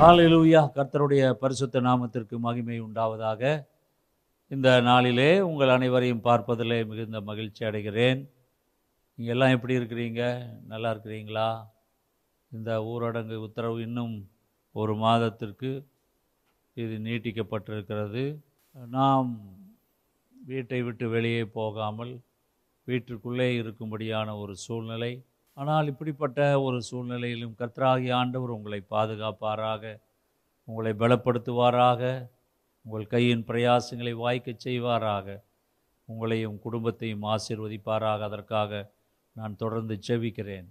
ஹalleluya. கர்த்தருடைய பரிசுத்த நாமத்திற்கு மகிமை உண்டாவதாக. இந்த நாளிலே உங்கள் அனைவரையும் பார்ப்பதிலே மிகுந்த மகிழ்ச்சி அடைகிறேன். நீங்கள் எல்லாம் எப்படி இருக்கிறீங்க? நல்லா இருக்கிறீங்களா? இந்த ஊரடங்கு உத்தரவு இன்னும் ஒரு மாதத்திற்கு இது நீட்டிக்கப்பட்டிருக்கிறது. நாம் வீட்டை விட்டு வெளியே போகாமல் வீட்டிற்குள்ளே இருக்கும்படியான ஒரு சூழ்நிலை. ஆனால் இப்படிப்பட்ட ஒரு சூழ்நிலையிலும் கர்த்தராகிய ஆண்டவர் உங்களை பாதுகாப்பாராக உங்களை பலப்படுத்துவாராக உங்கள் கையின் பிரயாசங்களை வாய்க்கச் செய்வாராக உங்களையும் குடும்பத்தையும் ஆசிர்வதிப்பாராக. அதற்காக நான் தொடர்ந்து செவிக்கிறேன்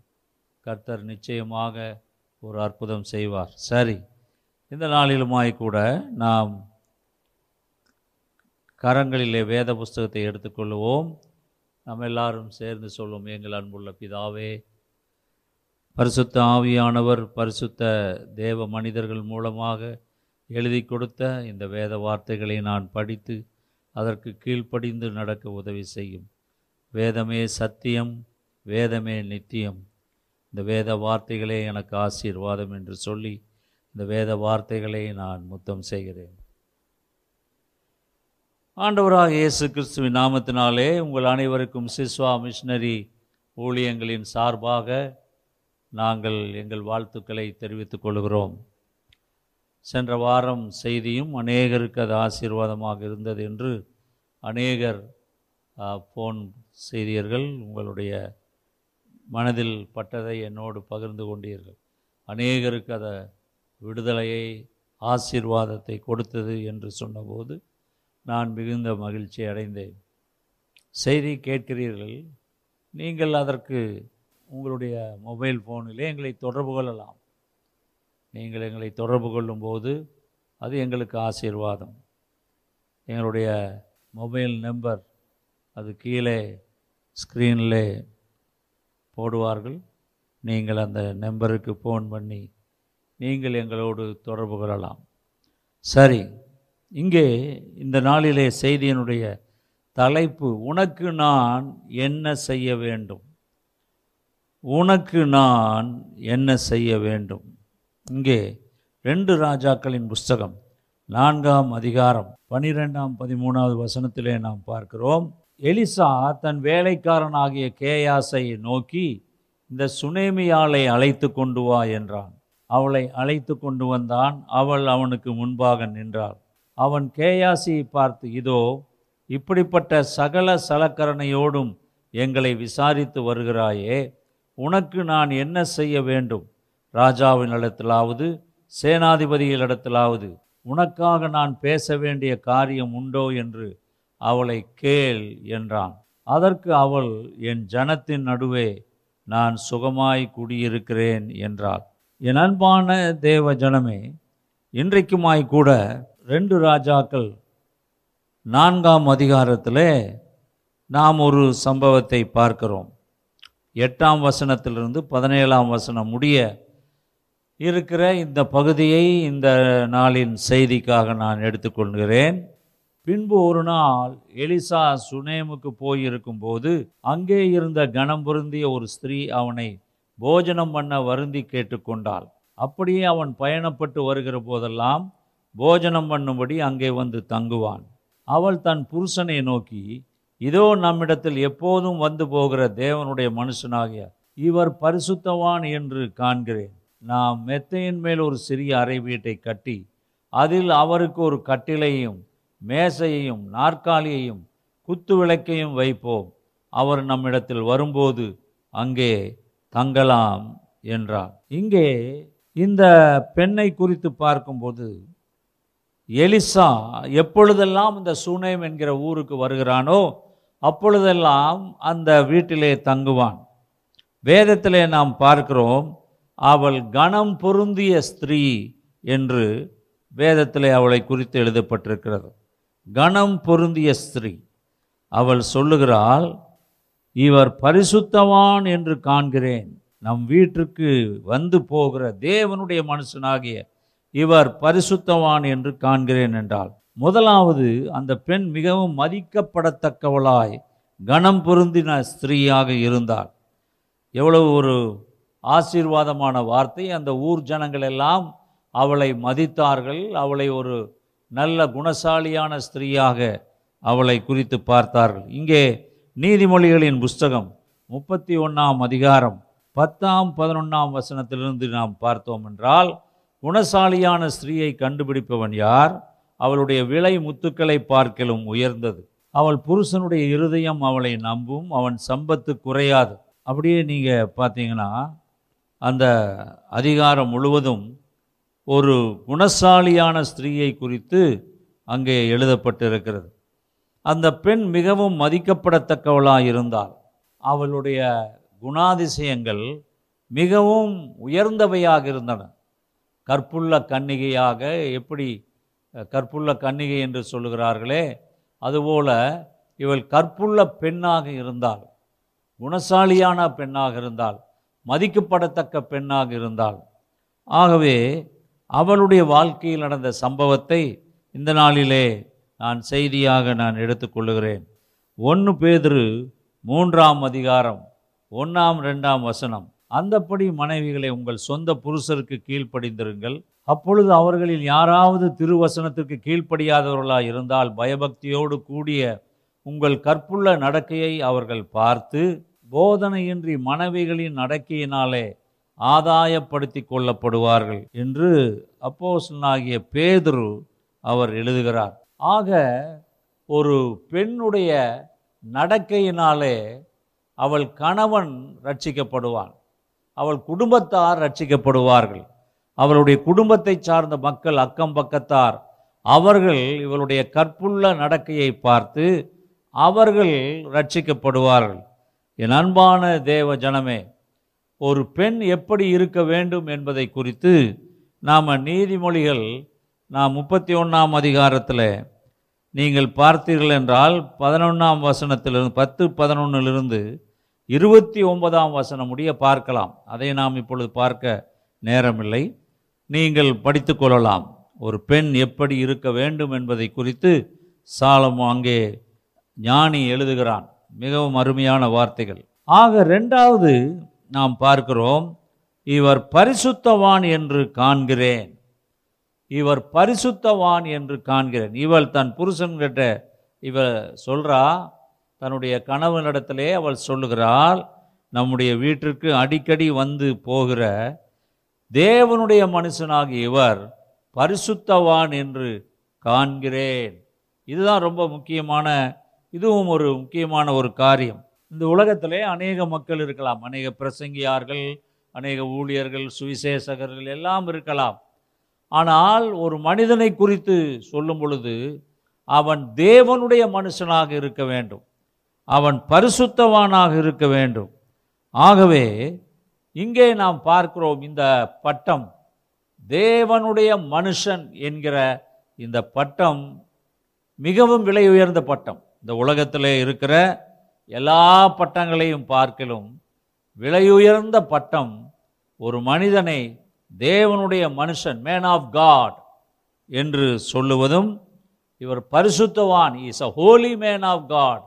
கர்த்தர் நிச்சயமாக ஒரு அற்புதம் செய்வார். சரி இந்த நாளிலுமாய் கூட நாம் கரங்களிலே வேத புஸ்தகத்தை எடுத்துக்கொள்வோம் நாம் எல்லாரும் சேர்ந்து சொல்வோம் எங்கள் அன்புள்ள பிதாவே பரிசுத்த ஆவியானவர் பரிசுத்த தேவ மனிதர்கள் மூலமாக எழுதி கொடுத்த இந்த வேத வார்த்தைகளை நான் படித்து அதற்கு கீழ்ப்படிந்து நடக்க உதவி செய்யும். வேதமே சத்தியம் வேதமே நித்தியம். இந்த வேத வார்த்தைகளே எனக்கு ஆசீர்வாதம் என்று சொல்லி இந்த வேத வார்த்தைகளை நான் முத்தம் செய்கிறேன். ஆண்டவராக இயேசு கிறிஸ்துவின் நாமத்தினாலே உங்கள் அனைவருக்கும் சிஸ்வா மிஷினரி ஊழியங்களின் சார்பாக நாங்கள் எங்கள் வாழ்த்துக்களை தெரிவித்துக் கொள்கிறோம். சென்ற வாரம் செய்தியும் அநேகருக்கு அது ஆசீர்வாதமாக இருந்தது என்று அநேகர் ஃபோன் செய்தியர்கள் உங்களுடைய மனதில் பட்டதை என்னோடு பகிர்ந்து கொண்டீர்கள். அநேகருக்கு அதை விடுதலையை ஆசீர்வாதத்தை கொடுத்தது என்று சொன்னபோது நான் மிகுந்த மகிழ்ச்சி அடைந்தேன். செய்தி கேட்கிறீர்கள் நீங்கள் அதற்கு உங்களுடைய மொபைல் ஃபோனிலே எங்களை தொடர்பு கொள்ளலாம். நீங்கள் எங்களை தொடர்பு கொள்ளும்போது அது எங்களுக்கு ஆசீர்வாதம். எங்களுடைய மொபைல் நம்பர் அது கீழே ஸ்க்ரீனில் போடுவார்கள். நீங்கள் அந்த நம்பருக்கு ஃபோன் பண்ணி நீங்கள் எங்களோடு தொடர்பு கொள்ளலாம். சரி இங்கே இந்த நாளிலே செய்தியினுடைய தலைப்பு உனக்கு நான் என்ன செய்ய வேண்டும்? உனக்கு நான் என்ன செய்ய வேண்டும்? இங்கே ரெண்டு ராஜாக்களின் புஸ்தகம் நான்காம் அதிகாரம் பனிரெண்டாம் பதிமூணாவது வசனத்திலே நாம் பார்க்கிறோம். எலிசா தன் வேலைக்காரனாகிய கேயாசை நோக்கி இந்த சுனேமியாளை அழைத்து கொண்டு வா என்றான். அவளை அழைத்து கொண்டு வந்தான். அவள் அவனுக்கு முன்பாக நின்றாள். அவன் கேயாசியை பார்த்து இதோ இப்படிப்பட்ட சகல சலக்கரணையோடும் எங்களை விசாரித்து வருகிறாயே உனக்கு நான் என்ன செய்ய வேண்டும்? ராஜாவின் இடத்திலாவது சேனாதிபதிகளிடத்திலாவது உனக்காக நான் பேச வேண்டிய காரியம் உண்டோ என்று அவளை கேள் என்றான். அதற்கு அவள் என் ஜனத்தின் நடுவே நான் சுகமாய் குடியிருக்கிறேன் என்றாள். என் அன்பான தேவ ஜனமே இன்றைக்குமாய் கூட ரெண்டு ராஜாக்கள் நான்காம் அதிகாரத்திலே நாம் ஒரு சம்பவத்தை பார்க்கிறோம். எட்டாம் வசனத்திலிருந்து பதினேழாம் வசனம் முடிய இருக்கிற இந்த பகுதியை இந்த நாளின் செய்திக்காக நான் எடுத்துக்கொள்கிறேன். பின்பு ஒரு நாள் எலிசா சுனேமுக்கு போயிருக்கும்போது அங்கே இருந்த கணம் பொருந்திய ஒரு ஸ்திரீ அவனை போஜனம் பண்ண வருந்தி கேட்டுக்கொண்டாள். அப்படியே அவன் பயணப்பட்டு வருகிற போதெல்லாம் போஜனம் பண்ணும்படி அங்கே வந்து தங்குவான். அவள் தன் புருஷனை நோக்கி இதோ நம்மிடத்தில் எப்போதும் வந்து போகிற தேவனுடைய மனுஷனாகிய இவர் பரிசுத்தவான் என்று காண்கிறேன். நாம் மெத்தையின் மேல் ஒரு சிறிய அறை வீட்டை கட்டி அதில் அவருக்கு ஒரு கட்டிலையும் மேசையையும் நாற்காலியையும் குத்து விளக்கையும் வைப்போம். அவர் நம்மிடத்தில் வரும்போது அங்கே தங்கலாம் என்றார். இங்கே இந்த பெண்ணை குறித்து பார்க்கும்போது எலிசா எப்பொழுதெல்லாம் இந்த சூனேம் என்கிற ஊருக்கு வருகிறானோ அப்பொழுதெல்லாம் அந்த வீட்டிலே தங்குவான். வேதத்திலே நாம் பார்க்கிறோம் அவள் கணம் பொருந்திய ஸ்திரீ என்று வேதத்திலே அவளை குறித்து எழுதப்பட்டிருக்கிறது. கணம் பொருந்திய ஸ்திரீ. அவள் சொல்லுகிறாள் இவர் பரிசுத்தவான் என்று காண்கிறேன். நம் வீட்டிற்கு வந்து போகிற தேவனுடைய மனுஷனாகிய இவர் பரிசுத்தவான் என்று காண்கிறேன் என்றாள். முதலாவது அந்த பெண் மிகவும் மதிக்கப்படத்தக்கவளாய் கணம் பொருந்தின ஸ்திரீயாக இருந்தாள். எவ்வளவு ஒரு ஆசீர்வாதமான வார்த்தை. அந்த ஊர் ஜனங்கள் எல்லாம் அவளை மதித்தார்கள். அவளை ஒரு நல்ல குணசாலியான ஸ்திரீயாக அவளை குறித்து பார்த்தார்கள். இங்கே நீதிமொழிகளின் புஸ்தகம் முப்பத்தி ஒன்றாம் அதிகாரம் பத்தாம் பதினொன்றாம் வசனத்திலிருந்து நாம் பார்த்தோம் என்றால் குணசாலியான ஸ்திரீயை கண்டுபிடிப்பவன் யார்? அவளுடைய விலை முத்துக்களை பார்க்கலும் உயர்ந்தது. அவள் புருஷனுடைய இருதயம் அவளை நம்பும் அவன் சம்பத்து குறையாது. அப்படியே நீங்கள் பார்த்தீங்கன்னா அந்த அதிகாரம் முழுவதும் ஒரு குணசாலியான ஸ்திரீயை குறித்து அங்கே எழுதப்பட்டிருக்கிறது. அந்த பெண் மிகவும் மதிக்கப்படத்தக்கவளாக இருந்தாள் அவளுடைய குணாதிசயங்கள் மிகவும் உயர்ந்தவையாக இருந்தன. கற்புள்ள கன்னிகையாக எப்படி கற்புள்ள கன்னிகை என்று சொல்லுகிறார்களே அதுபோல இவள் கற்புள்ள பெண்ணாக இருந்தாள் குணசாலியான பெண்ணாக இருந்தால் மதிக்கப்படத்தக்க பெண்ணாக இருந்தாள். ஆகவே அவளுடைய வாழ்க்கையில் நடந்த சம்பவத்தை இந்த நாளிலே நான் செய்தியாக நான் எடுத்துக்கொள்ளுகிறேன் ஒன்று பேதிரு மூன்றாம் அதிகாரம் ஒன்றாம் ரெண்டாம் வசனம். அந்தப்படி மனைவிகளை உங்கள் சொந்த புருஷருக்கு கீழ்ப்படிந்திருங்கள். அப்பொழுது அவர்களில் யாராவது திருவசனத்திற்கு கீழ்ப்படியாதவர்களாக இருந்தால் பயபக்தியோடு கூடிய உங்கள் கற்புள்ள நடக்கையை அவர்கள் பார்த்து போதனையின்றி மனைவிகளின் நடக்கையினாலே ஆதாயப்படுத்தி கொள்ளப்படுவார்கள் என்று அப்போசனாகிய பேதுரு அவர் எழுதுகிறார். ஆக ஒரு பெண்ணுடைய நடக்கையினாலே அவள் கணவன் ரட்சிக்கப்படுவான். அவள் குடும்பத்தார் ரட்சிக்கப்படுவார்கள். அவளுடைய குடும்பத்தை சார்ந்த மக்கள் அக்கம் பக்கத்தார் அவர்கள் இவளுடைய கற்புள்ள நடக்கையை பார்த்து அவர்கள் ரட்சிக்கப்படுவார்கள். என் அன்பான தேவ ஜனமே ஒரு பெண் எப்படி இருக்க வேண்டும் என்பதை குறித்து நாம் நீதிமொழிகள் நாம் முப்பத்தி ஒன்றாம் அதிகாரத்தில் நீங்கள் பார்த்தீர்கள் என்றால் பதினொன்றாம் வசனத்திலிருந்து பத்து பதினொன்னிலிருந்து இருபத்தி ஒன்பதாம் வசனம் முடிய பார்க்கலாம். அதை நாம் இப்பொழுது பார்க்க நேரமில்லை. நீங்கள் படித்து கொள்ளலாம். ஒரு பெண் எப்படி இருக்க வேண்டும் என்பதை குறித்து சாலமோ அங்கே ஞானி எழுதுகிறான். மிகவும் அருமையான வார்த்தைகள். ஆக ரெண்டாவது நாம் பார்க்கிறோம் இவர் பரிசுத்தவான் என்று காண்கிறேன். இவர் பரிசுத்தவான் என்று காண்கிறேன். இவள் தன் புருஷன்கிட்ட இவள் சொல்கிறா தன்னுடைய கணவனிடத்திலே அவள் சொல்லுகிறாள் நம்முடைய வீட்டிற்கு அடிக்கடி வந்து போகிற தேவனுடைய மனுஷனாகிய இவர் பரிசுத்தவான் என்று காண்கிறேன். இதுதான் ரொம்ப முக்கியமான இதுவும் ஒரு முக்கியமான ஒரு காரியம். இந்த உலகத்திலே அநேக மக்கள் இருக்கலாம் அநேக பிரசங்கியார்கள் அநேக ஊழியர்கள் சுவிசேஷகர்கள் எல்லாம் இருக்கலாம். ஆனால் ஒரு மனிதனை குறித்து சொல்லும் பொழுது அவன் தேவனுடைய மனுஷனாக இருக்க வேண்டும். அவன் பரிசுத்தவானாக இருக்க வேண்டும். ஆகவே இங்கே நாம் பார்க்கிறோம் இந்த பட்டம். தேவனுடைய மனுஷன் என்கிற இந்த பட்டம் மிகவும் விலை உயர்ந்த பட்டம். இந்த உலகத்தில் இருக்கிற எல்லா பட்டங்களையும் பார்க்கலும் விலையுயர்ந்த பட்டம் ஒரு மனிதனை தேவனுடைய மனுஷன் மேன் ஆஃப் காட் என்று சொல்லுவதும் இவர் பரிசுத்தவான் is a holy man of God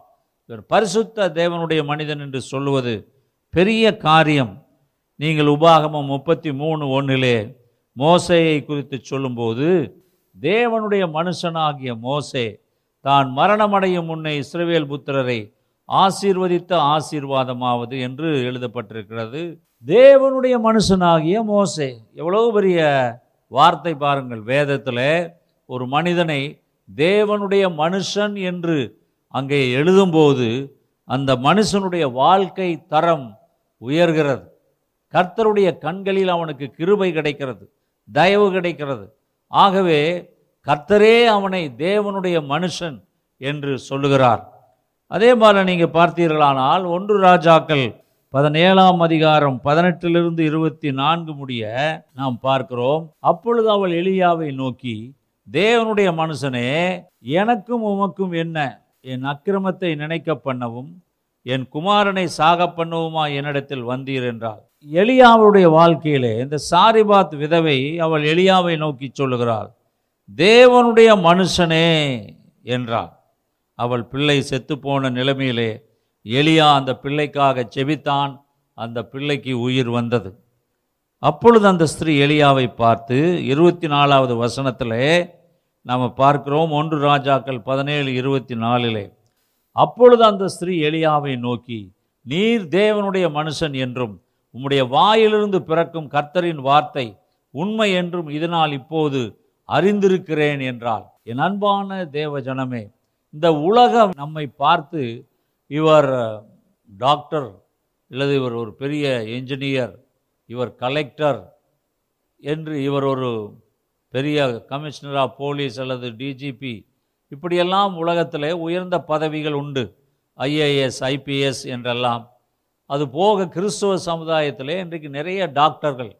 இவர் பரிசுத்த தேவனுடைய மனிதன் என்று சொல்லுவது பெரிய காரியம். நீங்கள் உபாகமம் முப்பத்தி மூணு ஒன்றிலே மோசையை குறித்து சொல்லும்போது தேவனுடைய மனுஷனாகிய மோசே தான் மரணமடையும் முன்னே இஸ்ரவேல் புத்திரரை ஆசீர்வதித்த ஆசீர்வாதமாவது என்று எழுதப்பட்டிருக்கிறது. தேவனுடைய மனுஷனாகிய மோசே. எவ்வளவு பெரிய வார்த்தை பாருங்கள் வேதத்தில். ஒரு மனிதனை தேவனுடைய மனுஷன் என்று அங்கே எழுதும்போது அந்த மனுஷனுடைய வாழ்க்கை தரம் உயர்கிறது. கர்த்தருடைய கண்களில் அவனுக்கு கிருபை கிடைக்கிறது தயவு கிடைக்கிறது. ஆகவே கர்த்தரே அவனை தேவனுடைய மனுஷன் என்று சொல்லுகிறார். அதே போல நீங்கள் பார்த்தீர்களானால் ஒன்று ராஜாக்கள் பதினேழாம் அதிகாரம் பதினெட்டிலிருந்து இருபத்தி நான்கு முடிய நாம் பார்க்கிறோம். அப்பொழுது அவள் எளியாவை நோக்கி தேவனுடைய மனுஷனே எனக்கும் உமக்கும் என்ன? என் அக்கிரமத்தை நினைக்க பண்ணவும் என் குமாரனை சாக பண்ணுவோமா என்னிடத்தில் வந்தீர் என்றாள். எளியாவுடைய வாழ்க்கையிலே இந்த சாரிபாத் விதவை அவள் எளியாவை நோக்கி சொல்லுகிறாள். தேவனுடைய மனுஷனே என்றாள். அவள் பிள்ளை செத்துப்போன நிலைமையிலே எளியா அந்த பிள்ளைக்காக செபித்தான். அந்த பிள்ளைக்கு உயிர் வந்தது. அப்பொழுது அந்த ஸ்திரீ எளியாவை பார்த்து இருபத்தி நாலாவது வசனத்திலே நாம் பார்க்கிறோம். ஒன்று ராஜாக்கள் பதினேழு இருபத்தி நாலிலே. அப்பொழுது அந்த ஸ்திரீ எலியாவை நோக்கி நீர் தேவனுடைய மனுஷன் என்றும் உம்முடைய வாயிலிருந்து பிறக்கும் கர்த்தரின் வார்த்தை உண்மை என்றும் இதனால் இப்போது அறிந்திருக்கிறேன் என்றால் என் அன்பான தேவ ஜனமே இந்த உலகம் நம்மை பார்த்து இவர் டாக்டர் அல்லது இவர் ஒரு பெரிய என்ஜினியர் இவர் கலெக்டர் என்று இவர் ஒரு பெரிய கமிஷனர் ஆஃப் போலீஸ் அல்லது டிஜிபி இப்படியெல்லாம் உலகத்தில் உயர்ந்த பதவிகள் உண்டு. ஐஏஎஸ் ஐபிஎஸ் என்றெல்லாம். அது போக கிறிஸ்துவ சமுதாயத்திலே இன்றைக்கு நிறைய டாக்டர்கள்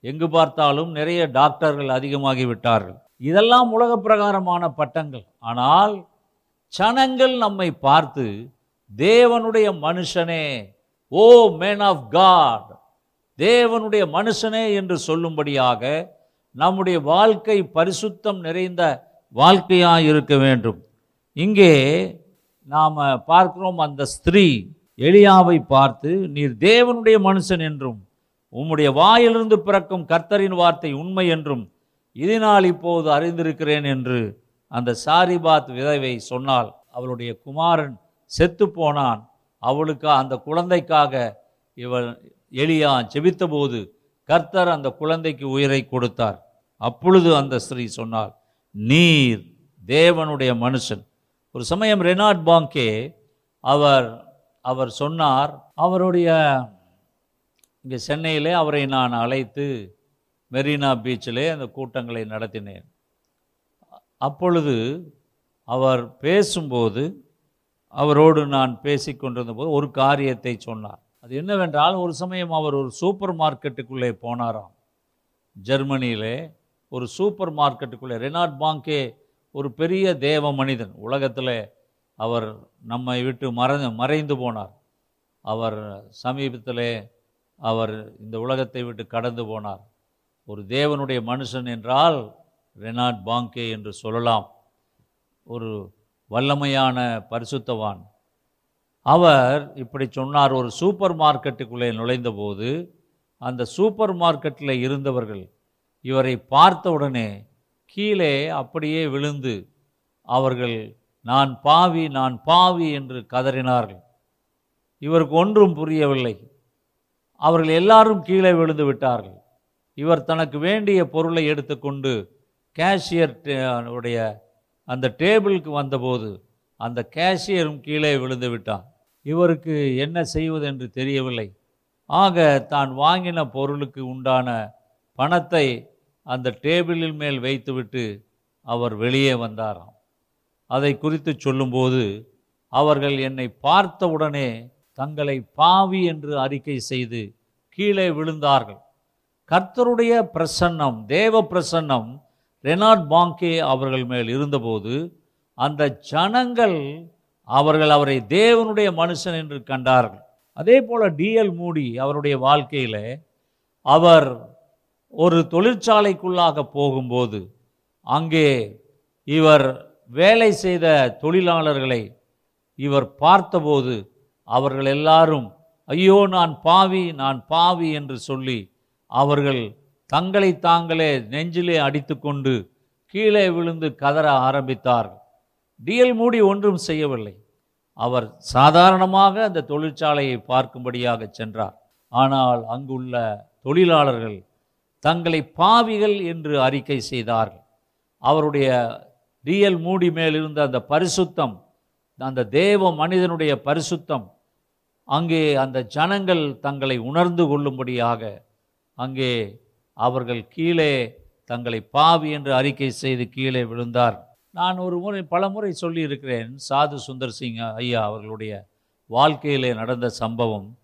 எங்கு பார்த்தாலும் நிறைய டாக்டர்கள் அதிகமாகி விட்டார்கள். இதெல்லாம் உலக பிரகாரமான பட்டங்கள். ஆனால் ஜனங்கள் நம்மை பார்த்து தேவனுடைய மனுஷனே ஓ மேன் ஆஃப் காட் தேவனுடைய மனுஷனே என்று சொல்லும்படியாக நம்முடைய வாழ்க்கை பரிசுத்தம் நிறைந்த வாழ்க்கையாக இருக்க வேண்டும். இங்கே நாம் பார்க்கிறோம் அந்த ஸ்திரீ எளியாவை பார்த்து நீர் தேவனுடைய மனுஷன் என்றும் உம்முடைய வாயிலிருந்து பிறக்கும் கர்த்தரின் வார்த்தை உண்மை என்றும் இதனால் இப்போது அறிந்திருக்கிறேன் என்று அந்த சாரிபாத் விதவை சொன்னால் அவளுடைய குமாரன் செத்து போனான். அவளுக்கு அந்த குழந்தைக்காக இவள் எளியா ஜெபித்தபோது கர்த்தர் அந்த குழந்தைக்கு உயிரை கொடுத்தார். அப்பொழுது அந்த ஸ்திரீ சொன்னாள் நீர் தேவனுடைய மனுஷன். ஒரு சமயம் ரெனாட் பாங்கே அவர் அவர் சொன்னார் அவருடைய இங்கே சென்னையிலே அவரை நான் அழைத்து மெரினா பீச்சிலே அந்த கூட்டங்களை நடத்தினேன். அப்பொழுது அவர் பேசும்போது அவரோடு நான் பேசி கொண்டிருந்தபோது ஒரு காரியத்தை சொன்னார். அது என்னவென்றால் ஒரு சமயம் அவர் ஒரு சூப்பர் மார்க்கெட்டுக்குள்ளே போனாராம். ஜெர்மனியிலே ஒரு சூப்பர் மார்க்கெட்டுக்குள்ளே. ரெனாட் பாங்கே ஒரு பெரிய தேவ மனிதன். உலகத்தில் அவர் நம்மை விட்டு மறைந்து மறைந்து போனார். அவர் சமீபத்தில் அவர் இந்த உலகத்தை விட்டு கடந்து போனார். ஒரு தேவனுடைய மனுஷன் என்றால் ரெனாட் பாங்கே என்று சொல்லலாம். ஒரு வல்லமையான பரிசுத்தவான். அவர் இப்படி சொன்னார் ஒரு சூப்பர் மார்க்கெட்டுக்குள்ளே நுழைந்தபோது அந்த சூப்பர் மார்க்கெட்டில் இருந்தவர்கள் இவரை பார்த்தவுடனே கீழே அப்படியே விழுந்து அவர்கள் நான் பாவி நான் பாவி என்று கதறினார்கள். இவருக்கு ஒன்றும் புரியவில்லை. அவர்கள் எல்லாரும் கீழே விழுந்து விட்டார்கள். இவர் தனக்கு வேண்டிய பொருளை எடுத்துக்கொண்டு கேஷியர் உடைய அந்த டேபிளுக்கு வந்தபோது அந்த கேஷியரும் கீழே விழுந்து விட்டார். இவருக்கு என்ன செய்வது என்று தெரியவில்லை. ஆக தான் வாங்கின பொருளுக்கு உண்டான பணத்தை அந்த டேபிளில் மேல் வைத்துவிட்டு அவர் வெளியே வந்தாராம். அதை குறித்து சொல்லும்போது அவர்கள் என்னை பார்த்தவுடனே தங்களை பாவி என்று அறிக்கை செய்து கீழே விழுந்தார்கள். கர்த்தருடைய பிரசன்னம் தேவ பிரசன்னம் ரெனாட் பாங்கே அவர்கள் மேல் இருந்தபோது அந்த ஜனங்கள் அவர்கள் அவரை தேவனுடைய மனுஷன் என்று கண்டார்கள். அதே போல் டிஎல் மூடி அவருடைய வாழ்க்கையில் அவர் ஒரு தொழிற்சாலைக்குள்ளாக போகும்போது அங்கே இவர் வேலை செய்த தொழிலாளர்களை இவர் பார்த்தபோது அவர்கள் எல்லாரும் ஐயோ நான் பாவி நான் பாவி என்று சொல்லி அவர்கள் தங்களை தாங்களே நெஞ்சிலே அடித்துக்கொண்டு கீழே விழுந்து கதற ஆரம்பித்தார்கள். டிஎல் மூடி ஒன்றும் செய்யவில்லை. அவர் சாதாரணமாக அந்த தொழிற்சாலையை பார்க்கும்படியாக சென்றார். ஆனால் அங்குள்ள தொழிலாளர்கள் தங்களை பாவிகள் என்று அறிக்கை செய்தார்கள். அவருடைய ரியல் மூடி மேல் இருந்த அந்த பரிசுத்தம் அந்த தேவ மனிதனுடைய பரிசுத்தம் அங்கே அந்த ஜனங்கள் தங்களை உணர்ந்து கொள்ளும்படியாக அங்கே அவர்கள் கீழே தங்களை பாவி என்று அறிக்கை செய்து கீழே விழுந்தார். நான் ஒரு முறை பல முறை சொல்லியிருக்கிறேன் சாது சுந்தர் சிங் ஐயா அவர்களுடைய வாழ்க்கையிலே நடந்த சம்பவம்.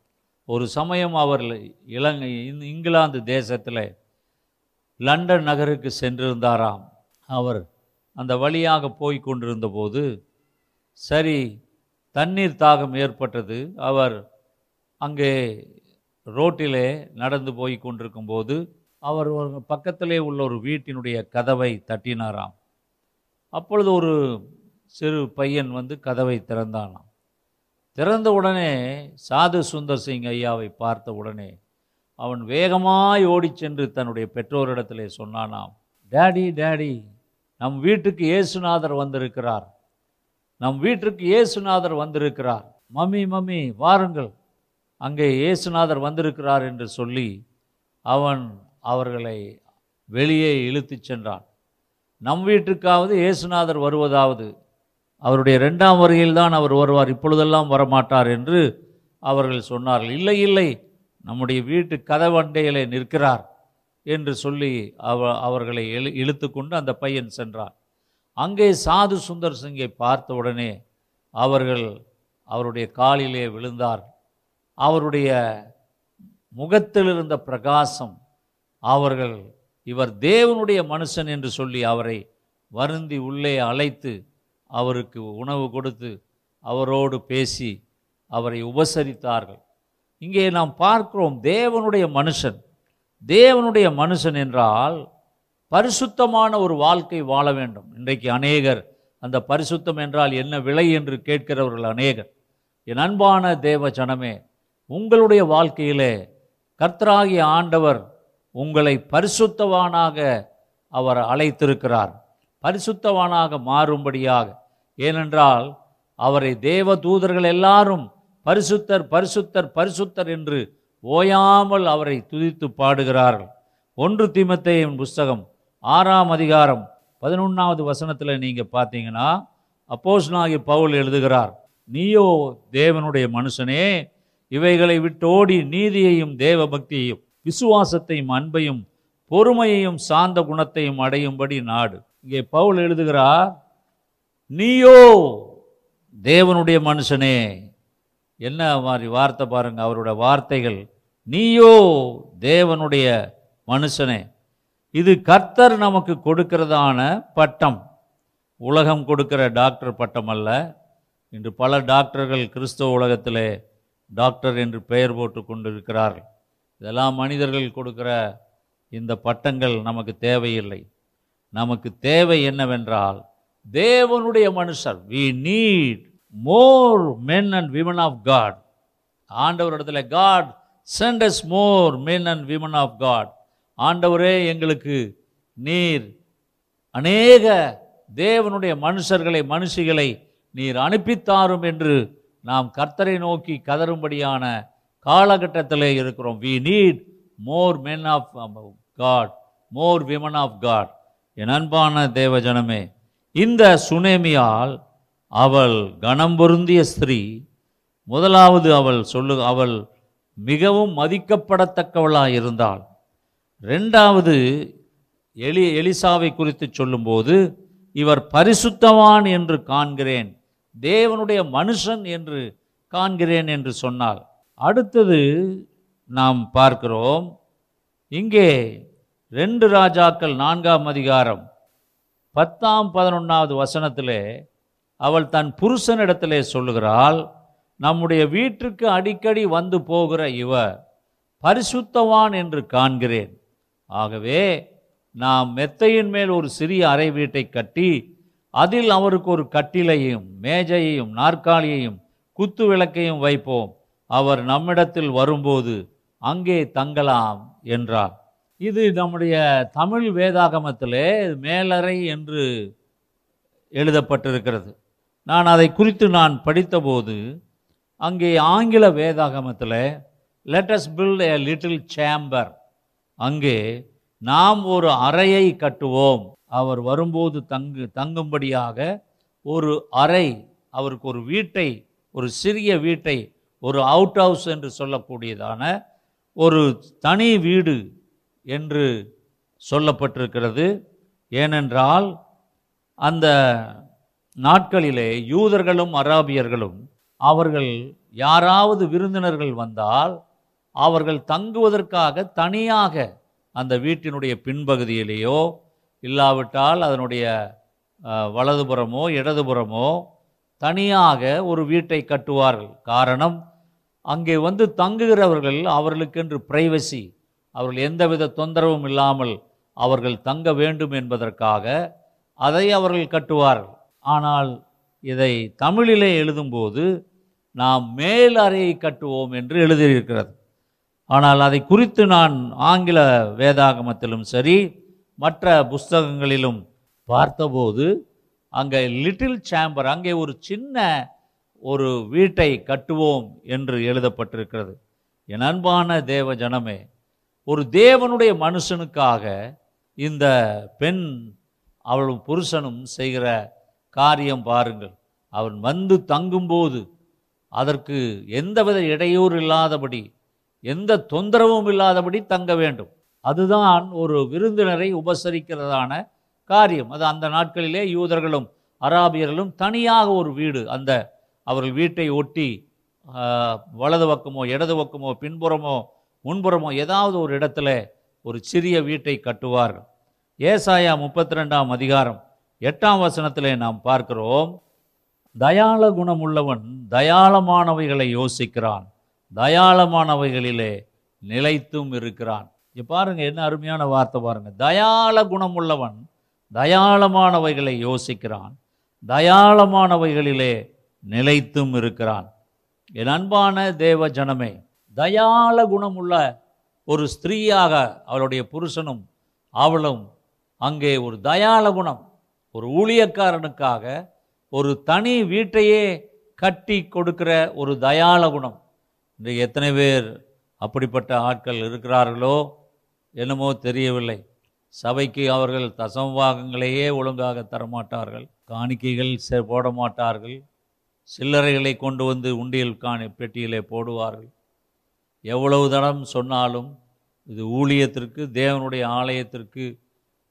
ஒரு சமயம் அவர் இலங்கை இந்~ இங்கிலாந்து தேசத்தில் லண்டன் நகருக்கு சென்றிருந்தாராம். அவர் அந்த வழியாக போய் கொண்டிருந்தபோது சரி தண்ணீர் தாகம் ஏற்பட்டது. அவர் அங்கே ரோட்டிலே நடந்து போய் கொண்டிருக்கும்போது அவர் ஒரு பக்கத்திலே உள்ள ஒரு வீட்டினுடைய கதவை தட்டினாராம். அப்பொழுது ஒரு சிறு பையன் வந்து கதவை திறந்தானாம். திறந்த உடனே சாது சுந்தர் சிங் ஐயாவை பார்த்த உடனே அவன் வேகமாய் ஓடி சென்று தன்னுடைய பெற்றோரிடத்திலே சொன்னானாம் டேடி டேடி நம் வீட்டுக்கு இயேசுநாதர் வந்திருக்கிறார். நம் வீட்டிற்கு இயேசுநாதர் வந்திருக்கிறார். மம்மி மம்மி வாருங்கள். அங்கே இயேசுநாதர் வந்திருக்கிறார் என்று சொல்லி அவன் அவர்களை வெளியே இழுத்துச் சென்றான். நம் வீட்டுக்காவது இயேசுநாதர் வருவதாவது. அவருடைய ரெண்டாம் வருகையில் தான் அவர் வருவார். இப்பொழுதெல்லாம் வரமாட்டார் என்று அவர்கள் சொன்னார்கள். இல்லை இல்லை. நம்முடைய வீட்டு கதவண்டையிலே நிற்கிறார் என்று சொல்லி அவ அவர்களை இழு இழுத்து கொண்டு அந்த பையன் சென்றான். அங்கே சாது சுந்தர் சிங்கை பார்த்த உடனே அவர்கள் அவருடைய காலிலே விழுந்தார். அவருடைய முகத்தில் இருந்த பிரகாசம் அவர்கள் இவர் தேவனுடைய மனுஷன் என்று சொல்லி அவரை வருந்தி உள்ளே அழைத்து அவருக்கு உணவு கொடுத்து அவரோடு பேசி அவரை உபசரித்தார்கள். இங்கே நாம் பார்க்கிறோம் தேவனுடைய மனுஷன். தேவனுடைய மனுஷன் என்றால் பரிசுத்தமான ஒரு வாழ்க்கை வாழ வேண்டும். இன்றைக்கு அநேகர் அந்த பரிசுத்தம் என்றால் என்ன விலை என்று கேட்கிறவர்கள் அநேகர். என் அன்பான தேவ ஜனமே உங்களுடைய வாழ்க்கையிலே கர்த்தராகிய ஆண்டவர் உங்களை பரிசுத்தவானாக அவர் அழைத்திருக்கிறார். பரிசுத்தவானாக மாறும்படியாக. ஏனென்றால் அவரை தேவ தூதர்கள் எல்லாரும் பரிசுத்தர் பரிசுத்தர் பரிசுத்தர் என்று ஓயாமல் அவரை துதித்து பாடுகிறார்கள். ஒன்று தீமத்தேயின் புஸ்தகம் ஆறாம் அதிகாரம் பதினொன்றாவது வசனத்தில் நீங்கள் பார்த்தீங்கன்னா அப்போஸ் நாகி பவுல் எழுதுகிறார் நீயோ தேவனுடைய மனுஷனே இவைகளை விட்டோடி நீதியையும் தேவ பக்தியையும் விசுவாசத்தையும் அன்பையும் பொறுமையையும் சாந்த குணத்தையும் அடையும்படி நாடு. இங்கே பவுல் எழுதுகிறார் நீயோ தேவனுடைய மனுஷனே என்ன மாதிரி வார்த்தை பாருங்க அவருடைய வார்த்தைகள். நீயோ தேவனுடைய மனுஷனே இது கர்த்தர் நமக்கு கொடுக்கிறதான பட்டம். உலகம் கொடுக்கிற டாக்டர் பட்டம் அல்ல. இன்று பல டாக்டர்கள் கிறிஸ்தவ உலகத்திலே டாக்டர் என்று பெயர் போட்டு கொண்டிருக்கிறார்கள். இதெல்லாம் மனிதர்கள் கொடுக்கிற இந்த பட்டங்கள் நமக்கு தேவையில்லை. நமக்கு தேவை என்னவென்றால் தேவனுடைய மனுஷர் we need more men and women of God ஆண்டவர் இடத்துல God sent us more men and women of God ஆண்டவரே எங்களுக்கு நீர் அநேக தேவனுடைய மனுஷர்களை மனுஷிகளை நீர் அனுப்பித்தாரும் என்று நாம் கர்த்தரை நோக்கி கதறும்படியான காலகட்டத்தில் இருக்கிறோம். We need more men of God more women of God என் அன்பான தேவ ஜனமே இந்த சுனேமியால் அவள் கணம் பொருந்திய ஸ்திரீ முதலாவது அவள் சொல்லு அவள் மிகவும் மதிக்கப்படத்தக்கவளாக இருந்தாள் ரெண்டாவது எலி எலிசாவை குறித்து சொல்லும்போது இவர் பரிசுத்தவான் என்று காண்கிறேன் தேவனுடைய மனுஷன் என்று காண்கிறேன் என்று சொன்னார் அடுத்தது நாம் பார்க்கிறோம் இங்கே ரெண்டு ராஜாக்கள் நான்காம் அதிகாரம் பத்தாம் பதினொன்றாவது வசனத்திலே அவள் தன் புருஷனிடத்திலே சொல்லுகிறாள் நம்முடைய வீட்டுக்கு அடிக்கடி வந்து போகிற இவர் பரிசுத்தவான் என்று காண்கிறேன். ஆகவே நாம் மெத்தையின் மேல் ஒரு சிறிய அறை வீட்டை கட்டி அதில் அவருக்கு ஒரு கட்டிலையும் மேஜையையும் நாற்காலியையும் குத்து விளக்கையும் வைப்போம். அவர் நம்மிடத்தில் வரும்போது அங்கே தங்கலாம் என்றார். இது நம்முடைய தமிழ் வேதாகமத்திலே மேலறை என்று எழுதப்பட்டிருக்கிறது. நான் அதை குறித்து நான் படித்தபோது அங்கே ஆங்கில வேதாகமத்தில் let us build a little chamber அங்கே நாம் ஒரு அறையை கட்டுவோம். அவர் வரும்போது தங்கு தங்கும்படியாக ஒரு அறை அவருக்கு ஒரு வீட்டை ஒரு சிறிய வீட்டை ஒரு அவுட் ஹவுஸ் என்று சொல்லக்கூடியதான ஒரு தனி வீடு என்று சொல்லப்பட்டிருக்கிறது. ஏனென்றால் அந்த நாட்களிலே யூதர்களும் அராபியர்களும் அவர்கள் யாராவது விருந்தினர்கள் வந்தால் அவர்கள் தங்குவதற்காக தனியாக அந்த வீட்டினுடைய பின்பகுதியிலேயோ இல்லாவிட்டால் அதனுடைய வலதுபுறமோ இடதுபுறமோ தனியாக ஒரு வீட்டை கட்டுவார்கள். காரணம் அங்கே வந்து தங்குகிறவர்கள் அவர்களுக்கென்று பிரைவசி அவர்கள் எந்தவித தொந்தரவும் இல்லாமல் அவர்கள் தங்க வேண்டும் என்பதற்காக அதை அவர்கள் கட்டுவார்கள். ஆனால் இதை தமிழிலே எழுதும்போது நாம் மேல் அறையை கட்டுவோம் என்று எழுதியிருக்கிறது. ஆனால் அதை குறித்து நான் ஆங்கில வேதாகமத்திலும் சரி மற்ற புஸ்தகங்களிலும் பார்த்தபோது அங்கே லிட்டில் சேம்பர் அங்கே ஒரு சின்ன ஒரு வீட்டை கட்டுவோம் என்று எழுதப்பட்டிருக்கிறது. என் அன்பான தேவ ஜனமே ஒரு தேவனுடைய மனுஷனுக்காக இந்த பெண் அவளும் புருஷனும் செய்கிற காரியம் பாருங்கள். அவன் வந்து தங்கும்போது அதற்கு எந்தவித இடையூறு இல்லாதபடி எந்த தொந்தரவும் இல்லாதபடி தங்க வேண்டும். அதுதான் ஒரு விருந்தினரை உபசரிக்கிறதான காரியம். அது அந்த நாட்களிலே யூதர்களும் அராபியர்களும் தனியாக ஒரு வீடு. அந்த அவர்கள் வீட்டை ஒட்டி வலது பக்கமோ இடது பக்கமோ பின்புறமோ முன்புறமோ ஏதாவது ஒரு இடத்துல ஒரு சிறிய வீட்டை கட்டுவார்கள். ஏசாயா முப்பத்தி ரெண்டாம் அதிகாரம். எட்டாம் வசனத்திலே நாம் பார்க்கிறோம் தயாள குணமுள்ளவன் தயாளமானவைகளை யோசிக்கிறான். தயாளமானவைகளிலே நிலைத்தும் இருக்கிறான். இங்க பாருங்க என்ன அருமையான வார்த்தை பாருங்க. தயாள குணமுள்ளவன் தயாளமானவைகளை யோசிக்கிறான். தயாளமானவைகளிலே நிலைத்தும் இருக்கிறான். என் அன்பான தேவ ஜனமே தயாள குணமுள்ள ஒரு ஸ்திரீயாக அவளுடைய புருஷனும் அவளும் அங்கே ஒரு தயாள குணம். ஒரு ஊழியக்காரனுக்காக ஒரு தனி வீட்டையே கட்டி கொடுக்கிற ஒரு தயாள குணம். இன்றைக்கு எத்தனை பேர் அப்படிப்பட்ட ஆட்கள் இருக்கிறார்களோ என்னமோ தெரியவில்லை. சபைக்கு அவர்கள் தசம்பாகங்களையே ஒழுங்காக தரமாட்டார்கள். காணிக்கைகள் போட மாட்டார்கள் சில்லறைகளை கொண்டு வந்து உண்டியல் காணி பெட்டியிலே போடுவார்கள். எவ்வளவு தடம் சொன்னாலும் இது ஊழியத்திற்கு தேவனுடைய ஆலயத்திற்கு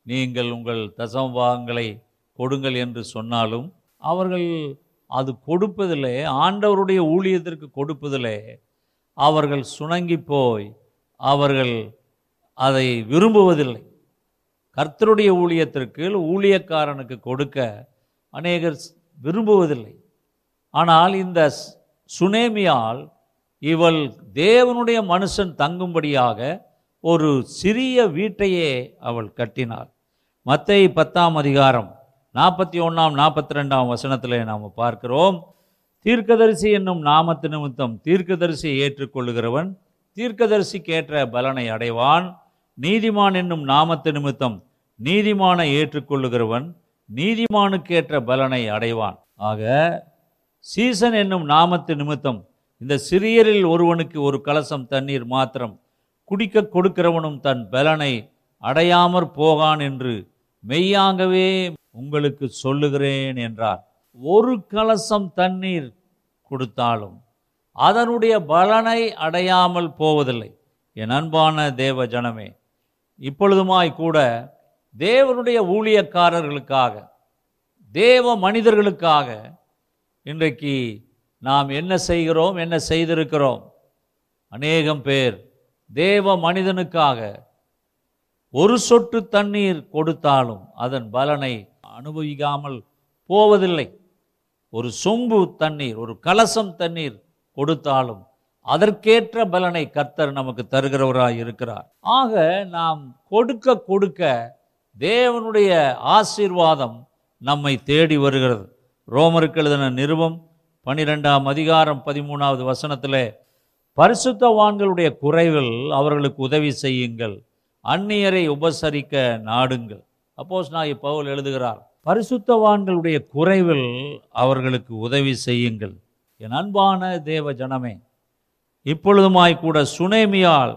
நீங்கள் உங்கள் தசம்பாகங்களை கொடுங்கள் என்று சொன்னாலும் அவர்கள் அது கொடுப்பதிலே ஆண்டவருடைய ஊழியத்திற்கு கொடுப்பதிலே அவர்கள் சுணங்கி போய் அவர்கள் அதை விரும்புவதில்லை. கர்த்தருடைய ஊழியத்திற்கு ஊழியக்காரனுக்கு கொடுக்க அநேகர் விரும்புவதில்லை. ஆனால் இந்த சுனேமியால் இவள் தேவனுடைய மனுஷன் தங்கும்படியாக ஒரு சிறிய வீட்டையே அவள் கட்டினாள். மத்தை பத்தாம் அதிகாரம் நாற்பத்தி ஒன்றாம் நாற்பத்தி ரெண்டாம் வசனத்தில் நாம் பார்க்கிறோம். தீர்க்கதரிசி என்னும் நாமத்து நிமித்தம் தீர்க்கதரிசியை ஏற்றுக்கொள்ளுகிறவன் தீர்க்கதரிசிக்கேற்ற பலனை அடைவான். நீதிமான் என்னும் நாமத்து நிமித்தம் நீதிமானை ஏற்றுக்கொள்ளுகிறவன் நீதிமானுக்கேற்ற பலனை அடைவான். ஆக சீசன் என்னும் நாமத்து நிமித்தம் இந்த சிறியரில் ஒருவனுக்கு ஒரு கலசம் தண்ணீர் மாத்திரம் குடிக்க கொடுக்கிறவனும் தன் பலனை அடையாமற் போகான் என்று மெய்யாகவே உங்களுக்கு சொல்லுகிறேன் என்றார். ஒரு கலசம் தண்ணீர் கொடுத்தாலும் அதனுடைய பலனை அடையாமல் போவதில்லை. என் அன்பான தேவ ஜனமே இப்பொழுதுமாய் கூட தேவனுடைய ஊழியக்காரர்களுக்காக தேவ மனிதர்களுக்காக இன்றைக்கு நாம் என்ன செய்கிறோம் என்ன செய்திருக்கிறோம்? அநேகம் பேர் தேவ மனிதனுக்காக ஒரு சொட்டு தண்ணீர் கொடுத்தாலும் அதன் பலனை அனுபவிக்காமல் போவதில்லை. ஒரு சொம்பு தண்ணீர் ஒரு கலசம் தண்ணீர் கொடுத்தாலும் அதற்கேற்ற பலனை கர்த்தர் நமக்கு தருகிறவராய் இருக்கிறார். ஆக நாம் கொடுக்க கொடுக்க தேவனுடைய ஆசீர்வாதம் நம்மை தேடி வருகிறது. ரோமருக்கு எழுதின நிருபம் பனிரெண்டாம் அதிகாரம் பதிமூணாவது வசனத்தில் பரிசுத்தவான்களுடைய குறைவில் அவர்களுக்கு உதவி செய்யுங்கள். அந்நியரை உபசரிக்க நாடுங்கள். அப்போஸ் நான் பவுல் எழுதுகிறார் பரிசுத்தவான்களுடைய குறைவில் அவர்களுக்கு உதவி செய்யுங்கள். என் அன்பான தேவ ஜனமே இப்பொழுதுமாய் கூட சுனேமியால்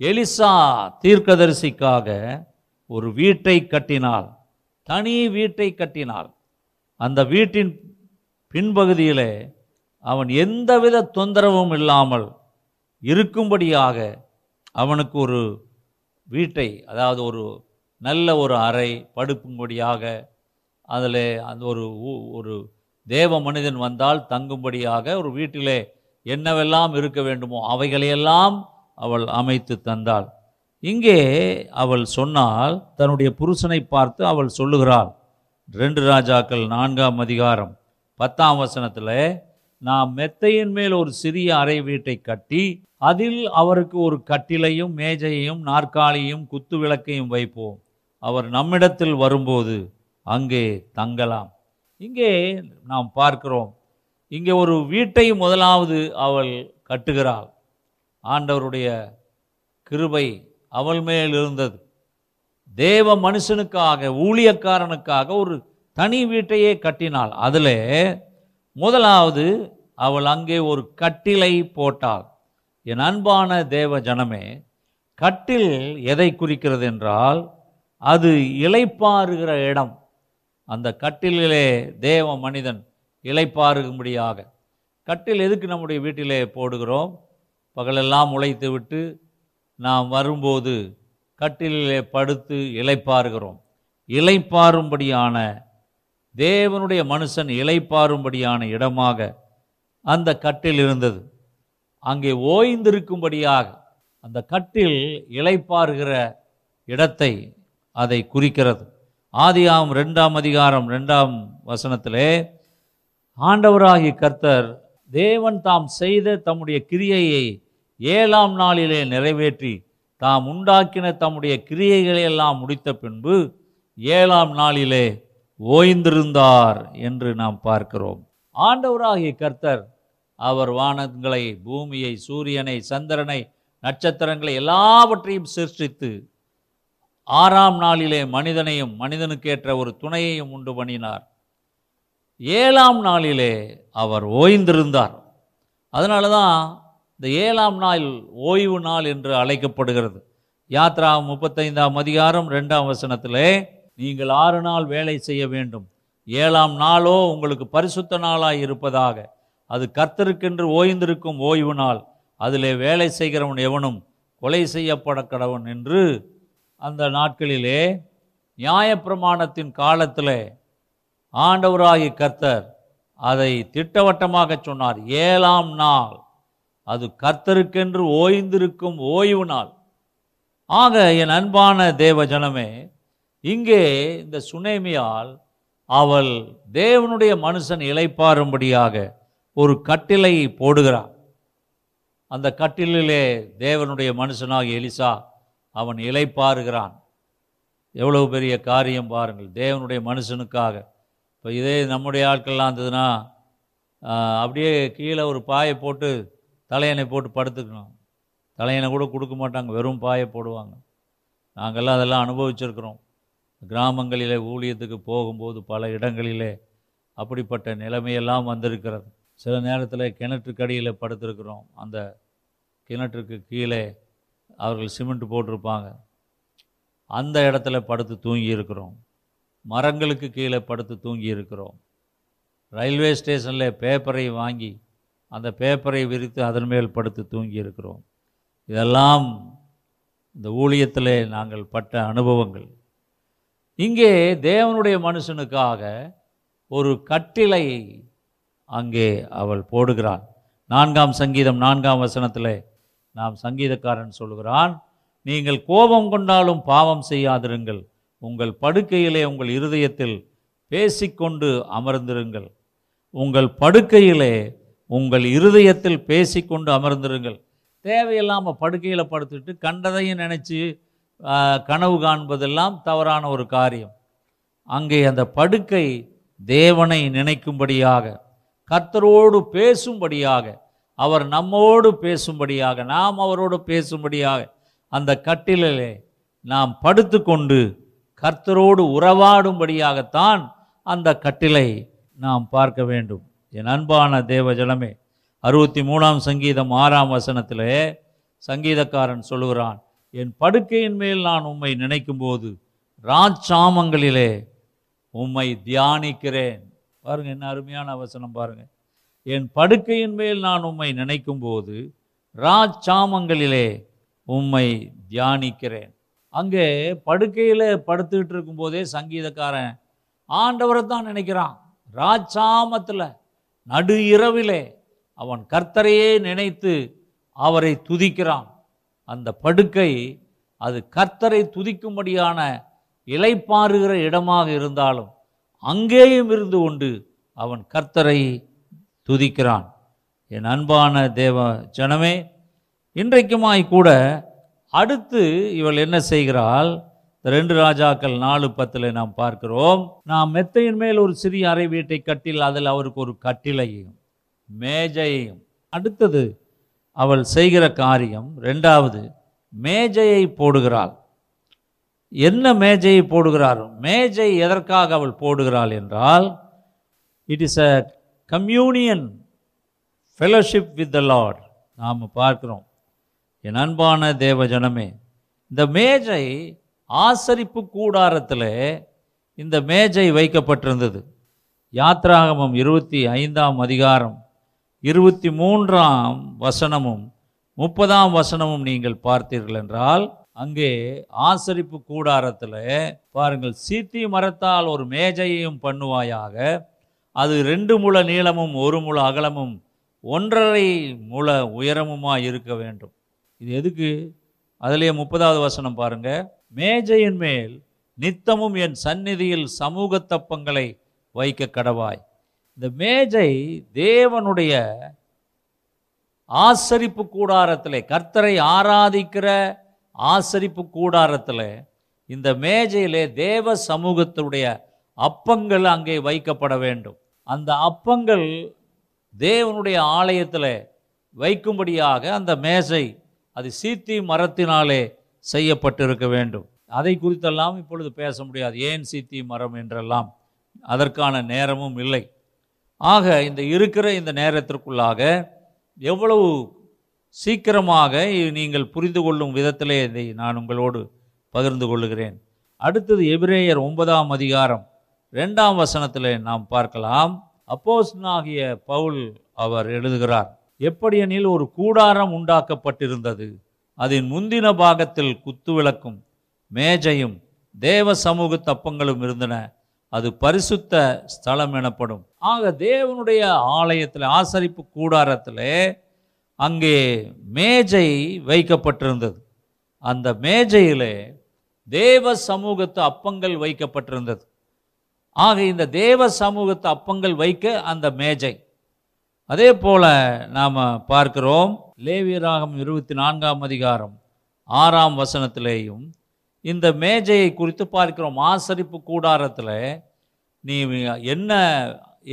எலிசா தீர்க்கதரிசிக்காக ஒரு வீட்டை கட்டினாள். தனி வீட்டை கட்டினாள். அந்த வீட்டின் பின்பகுதியிலே அவன் எந்தவித தொந்தரவும் இல்லாமல் இருக்கும்படியாக அவனுக்கு ஒரு வீட்டை அதாவது ஒரு நல்ல ஒரு அறை படுக்கும்படியாக அதில் அந்த ஒரு ஒரு தேவ மனிதன் வந்தால் தங்கும்படியாக ஒரு வீட்டிலே என்னவெல்லாம் இருக்க வேண்டுமோ அவைகளையெல்லாம் அவள் அமைத்து தந்தாள். இங்கே அவள் சொன்னால் தன்னுடைய புருஷனை பார்த்து அவள் சொல்லுகிறாள் ரெண்டு ராஜாக்கள் நான்காம் அதிகாரம் பத்தாம் வசனத்தில் நாம் மெத்தையின் மேல் ஒரு சிறிய அறை வீட்டை கட்டி அதில் அவருக்கு ஒரு கட்டிலையும் மேஜையையும் நாற்காலியும் குத்து விளக்கையும் வைப்போம். அவர் நம்மிடத்தில் வரும்போது அங்கே தங்கலாம். இங்கே நாம் பார்க்கிறோம். இங்கே ஒரு வீட்டை முதலாவது அவள் கட்டுகிறாள். ஆண்டவருடைய கிருபை அவள் மேல் இருந்தது. தேவ மனுஷனுக்காக ஊழியக்காரனுக்காக ஒரு தனி வீட்டையே கட்டினாள். அதில் முதலாவது அவள் அங்கே ஒரு கட்டிலை போட்டாள். என் அன்பான தேவ ஜனமே கட்டில் எதை குறிக்கிறது என்றால் அது இளைப்பாறுகிற இடம். அந்த கட்டிலே தேவ மனிதன் இளைப்பாறுகும்படியாக கட்டில் எதுக்கு நம்முடைய வீட்டிலே போடுகிறோம்? பகலெல்லாம் உழைத்து விட்டு நாம் வரும்போது கட்டிலே படுத்து இளைப்பாறுகிறோம். இளைப்பாறும்படியான தேவனுடைய மனுஷன் இளைப்பாறும்படியான இடமாக அந்த கட்டில் இருந்தது. அங்கே ஓய்ந்திருக்கும்படியாக அந்த கட்டில் இளைப்பாறுகிற இடத்தை அதை குறிக்கிறது. ஆதியாம் ரெண்டாம் அதிகாரம் ரெண்டாம் வசனத்திலே ஆண்டவராகி கர்த்தர் தேவன் தாம் செய்த தம்முடைய கிரியையை ஏழாம் நாளிலே நிறைவேற்றி தாம் உண்டாக்கின தம்முடைய கிரியைகளை எல்லாம் முடித்த பின்பு ஏழாம் நாளிலே ஓய்ந்திருந்தார் என்று நாம் பார்க்கிறோம். ஆண்டவராகிய கர்த்தர் அவர் வானங்களை பூமியை சூரியனை சந்திரனை நட்சத்திரங்களை எல்லாவற்றையும் சிருஷ்டித்து ஆறாம் நாளிலே மனிதனையும் மனிதனுக்கேற்ற ஒரு துணையையும் உண்டு பண்ணினார். ஏழாம் நாளிலே அவர் ஓய்ந்திருந்தார். அதனால தான் இந்த ஏழாம் நாள் ஓய்வு நாள் என்று அழைக்கப்படுகிறது. யாத்ரா முப்பத்தைந்தாம் அதிகாரம் ரெண்டாம் வசனத்திலே நீங்கள் ஆறு நாள் வேலை செய்ய வேண்டும். ஏழாம் நாளோ உங்களுக்கு பரிசுத்த நாளாய் இருப்பதாக. அது கர்த்தருக்கென்று ஓய்ந்திருக்கும் ஓய்வு நாள். அதிலே வேலை செய்கிறவன் எவனும் கொலை செய்யப்பட கடவன் என்று அந்த நாட்களிலே நியாயப்பிரமாணத்தின் காலத்தில் ஆண்டவராகி கர்த்தர் அதை திட்டவட்டமாக சொன்னார். ஏழாம் நாள். அது கர்த்தருக்கென்று ஓய்ந்திருக்கும் ஓய்வு நாள். ஆக என் அன்பான தேவ ஜனமே இங்கே இந்த சுனேமியால் அவள் தேவனுடைய மனுஷன் இழைப்பாரும்படியாக ஒரு கட்டிலை போடுகிறாள் அந்த கட்டிலே தேவனுடைய மனுஷனாக எலிசா அவன் இளைப்பாறுகிறான். எவ்வளவு பெரிய காரியம் பாருங்கள். தேவனுடைய மனுஷனுக்காக. இப்போ இதே நம்முடைய ஆட்கள்லாம் இருந்ததுன்னா அப்படியே கீழே ஒரு பாயை போட்டு தலையணை போட்டு படுத்துக்கணும். தலையணை கூட கொடுக்க மாட்டாங்க. வெறும் பாயை போடுவாங்க. நாங்கள்லாம் அதெல்லாம் அனுபவிச்சிருக்கிறோம். கிராமங்களிலே ஊழியத்துக்கு போகும்போது பல இடங்களிலே அப்படிப்பட்ட நிலைமையெல்லாம் வந்திருக்கிறது. சில நேரத்தில் கிணற்றுக்கடியில் படுத்திருக்கிறோம். அந்த கிணற்றுக்கு கீழே அவர்கள் சிமெண்ட் போட்டிருப்பாங்க. அந்த இடத்துல படுத்து தூங்கி இருக்கிறோம். மரங்களுக்கு கீழே படுத்து தூங்கி இருக்கிறோம். ரயில்வே ஸ்டேஷனில் பேப்பரை வாங்கி அந்த பேப்பரை விரித்து அதன் மேல் படுத்து தூங்கி இருக்கிறோம். இதெல்லாம் இந்த ஊழியத்தில் நாங்கள் பட்ட அனுபவங்கள். இங்கே தேவனுடைய மனுஷனுக்காக ஒரு கட்டிலை அங்கே அவள் போடுகிறாள். நான்காம் சங்கீதம் நான்காம் வசனத்தில் நாம் சங்கீதக்காரன் சொல்கிறான் நீங்கள் கோபம் கொண்டாலும் பாவம் செய்யாதிருங்கள். உங்கள் படுக்கையிலே உங்கள் இருதயத்தில் பேசிக்கொண்டு அமர்ந்திருங்கள். உங்கள் படுக்கையிலே உங்கள் இருதயத்தில் பேசிக்கொண்டு அமர்ந்திருங்கள். தேவையில்லாமல் படுக்கையில் படுத்துட்டு கண்டதையும் நினச்சி கனவு காண்பதெல்லாம் தவறான ஒரு காரியம். அங்கே அந்த படுக்கை தேவனை நினைக்கும்படியாக கர்த்தரோடு பேசும்படியாக அவர் நம்மோடு பேசும்படியாக நாம் அவரோடு பேசும்படியாக அந்த கட்டிலே நாம் படுத்துக்கொண்டு கர்த்தரோடு உறவாடும்படியாகத்தான் அந்த கட்டிலை நாம் பார்க்க வேண்டும். என் அன்பான தேவஜனமே அறுபத்தி மூணாம் சங்கீதம் ஆறாம் வசனத்திலே சங்கீதக்காரன் சொல்லுகிறான் என் படுக்கையின் மேல் நான் உம்மை நினைக்கும்போது ராஜாமங்களிலே உம்மை தியானிக்கிறேன். பாருங்கள் என்ன அருமையான வசனம் பாருங்கள் என் படுக்கையின் மேல் நான் உம்மை நினைக்கும் போது ராஜாமங்களிலே உம்மை தியானிக்கிறேன். அங்கே படுக்கையில் படுத்துக்கிட்டு இருக்கும்போதே சங்கீதக்காரன் ஆண்டவரை தான் நினைக்கிறான். ராஜாமத்தில் நடு இரவிலே அவன் கர்த்தரையே நினைத்து அவரை துதிக்கிறான். அந்த படுக்கை அது கர்த்தரை துதிக்கும்படியான இலைப்பாறுகிற இடமாக இருந்தாலும் அங்கேயும் இருந்து கொண்டு அவன் கர்த்தரை துதிக்கிறான். என் அன்பான தேவ ஜனமே இன்றைக்குமாய் கூட அடுத்து இவள் என்ன செய்கிறாள்? ரெண்டு ராஜாக்கள் நாலு பத்தில் நாம் பார்க்கிறோம். நாம் மெத்தையின் மேல் ஒரு சிறிய அறை வீட்டை கட்டில் அதில் அவருக்கு ஒரு கட்டிலையும் மேஜையையும். அடுத்தது அவள் செய்கிற காரியம் ரெண்டாவது மேஜையை போடுகிறாள். என்ன மேஜையை போடுகிறார் மேஜை எதற்காக அவள் போடுகிறாள் என்றால் it is a communion fellowship with the Lord நாம் பார்க்குறோம் என் அன்பான தேவ ஜனமே இந்த மேஜை ஆசரிப்பு கூடாரத்தில் இந்த மேஜை வைக்கப்பட்டிருந்தது. யாத்ராகமம் இருபத்தி ஐந்தாம் அதிகாரம் இருபத்தி மூன்றாம் வசனமும் முப்பதாம் வசனமும் நீங்கள் பார்த்தீர்கள் என்றால் அங்கே ஆசரிப்பு கூடாரத்தில் பாருங்கள் சீத்தி மரத்தால் ஒரு மேஜையையும் பண்ணுவாயாக அது ரெண்டு முழ நீளமும் ஒரு முழ அகலமும் ஒன்றரை முழ உயரமுமாக இருக்க வேண்டும்? இது எதுக்கு? அதிலேயே முப்பதாவது வசனம் பாருங்க. மேஜையின் மேல் நித்தமும் என் சந்நிதியில் சமூக தப்பங்களை வைக்க கடவாய். இந்த மேஜை தேவனுடைய ஆசரிப்பு கூடாரத்தில் கர்த்தரை ஆராதிக்கிற ஆசரிப்பு கூடாரத்தில் இந்த மேஜையிலே தேவ சமூகத்துடைய அப்பங்கள் அங்கே வைக்கப்பட வேண்டும். அந்த அப்பங்கள் தேவனுடைய ஆலயத்தில் வைக்கும்படியாக அந்த மேசை அது சீத்தி மரத்தினாலே செய்யப்பட்டிருக்க வேண்டும். அதை குறித்தெல்லாம் இப்பொழுது பேச முடியாது. ஏன் சீத்தி மரம் என்றெல்லாம் அதற்கான நேரமும் இல்லை. ஆக இந்த இருக்கிற இந்த நேரத்திற்குள்ளாக எவ்வளவு சீக்கிரமாக நீங்கள் புரிந்து கொள்ளும் விதத்திலே இதை நான் உங்களோடு பகிர்ந்து கொள்ளுகிறேன். அடுத்தது எபிரேயர் ஒன்பதாம் அதிகாரம் ரெண்டாம் வசனத்தில் நாம் பார்க்கலாம். அப்போஸ்னாகிய பவுல் அவர் எழுதுகிறார் எப்படியெனில் ஒரு கூடாரம் உண்டாக்கப்பட்டிருந்தது. அதன் முந்தின பாகத்தில் குத்துவிளக்கும் மேஜையும் தேவ சமூக தப்பங்களும் இருந்தன. அது பரிசுத்த ஸ்தலம் எனப்படும். ஆக தேவனுடைய ஆலயத்தில் ஆசரிப்பு கூடாரத்தில் அங்கே மேஜை வைக்கப்பட்டிருந்தது. அந்த மேஜையிலே தேவ சமூகத்து அப்பங்கள் வைக்கப்பட்டிருந்தது. ஆக இந்த தேவ சமூகத்து அப்பங்கள் வைக்க அந்த மேஜை. அதே போல நாம் பார்க்கிறோம் லேவியராகம் இருபத்தி நான்காம் அதிகாரம் ஆறாம் வசனத்திலேயும் இந்த மேஜையை குறித்து பார்க்கிறோம். ஆசரிப்பு கூடாரத்தில் நீ என்ன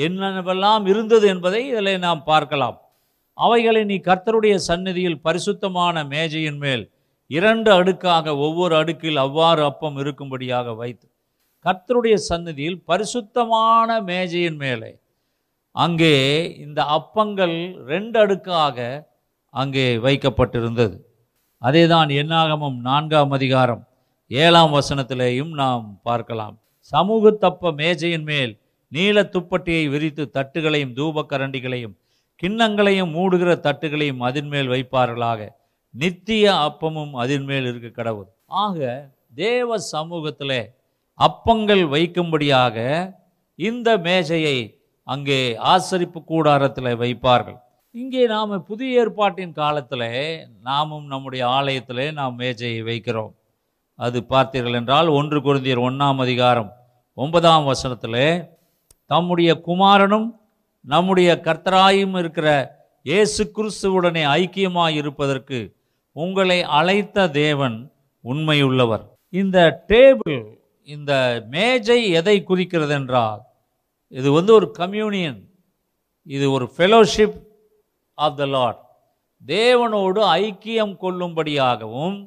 என்னவெல்லாம் இருந்தது என்பதை இதில் நாம் பார்க்கலாம். அவைகளை நீ கர்த்தருடைய சந்நிதியில் பரிசுத்தமான மேஜையின் மேல் இரண்டு அடுக்காக ஒவ்வொரு அடுக்கில் அவ்வாறு அப்பம் இருக்கும்படியாக வைத்து கர்த்தருடைய சந்நிதியில் பரிசுத்தமான மேஜையின் மேலே. அங்கே இந்த அப்பங்கள் ரெண்டு அடுக்காக அங்கே வைக்கப்பட்டிருந்தது. அதேதான் என்னாகமம் நான்காம் அதிகாரம் ஏழாம் வசனத்திலேயும் நாம் பார்க்கலாம். சமூகத்தப்ப மேஜையின் மேல் நீல துப்பட்டியை விரித்து தட்டுகளையும் தூபக்கரண்டிகளையும் கிண்ணங்களையும் மூடுகிற தட்டுகளையும் அதன்மேல் வைப்பார்களாக. நித்திய அப்பமும் அதன் மேல் இருக்க கடவுள். ஆக தேவ சமூகத்திலே அப்பங்கள் வைக்கும்படியாக இந்த மேஜையை அங்கே ஆசரிப்பு கூடாரத்தில் வைப்பார்கள். இங்கே நாம் புதிய ஏற்பாட்டின் காலத்தில் நாமும் நம்முடைய ஆலயத்தில் நாம் மேஜையை வைக்கிறோம். அது பார்த்தீர்கள் என்றால் ஒன்று குருந்தியர் ஒன்றாம் அதிகாரம் ஒன்பதாம் வசனத்தில் தம்முடைய குமாரனும் நம்முடைய கர்த்தராயும் இருக்கிற இயேசு கிறிஸ்துவுடனே ஐக்கியமாக இருப்பதற்கு உங்களை அழைத்த தேவன் உண்மையுள்ளவர். இந்த டேபிள் இந்த மேஜை எதை குறிக்கிறது என்றால் இது வந்து ஒரு கம்யூனியன் இது ஒரு ஃபெலோஷிப் ஆஃப் த லார்ட் தேவனோடு ஐக்கியம் கொள்ளும்படியாகவும்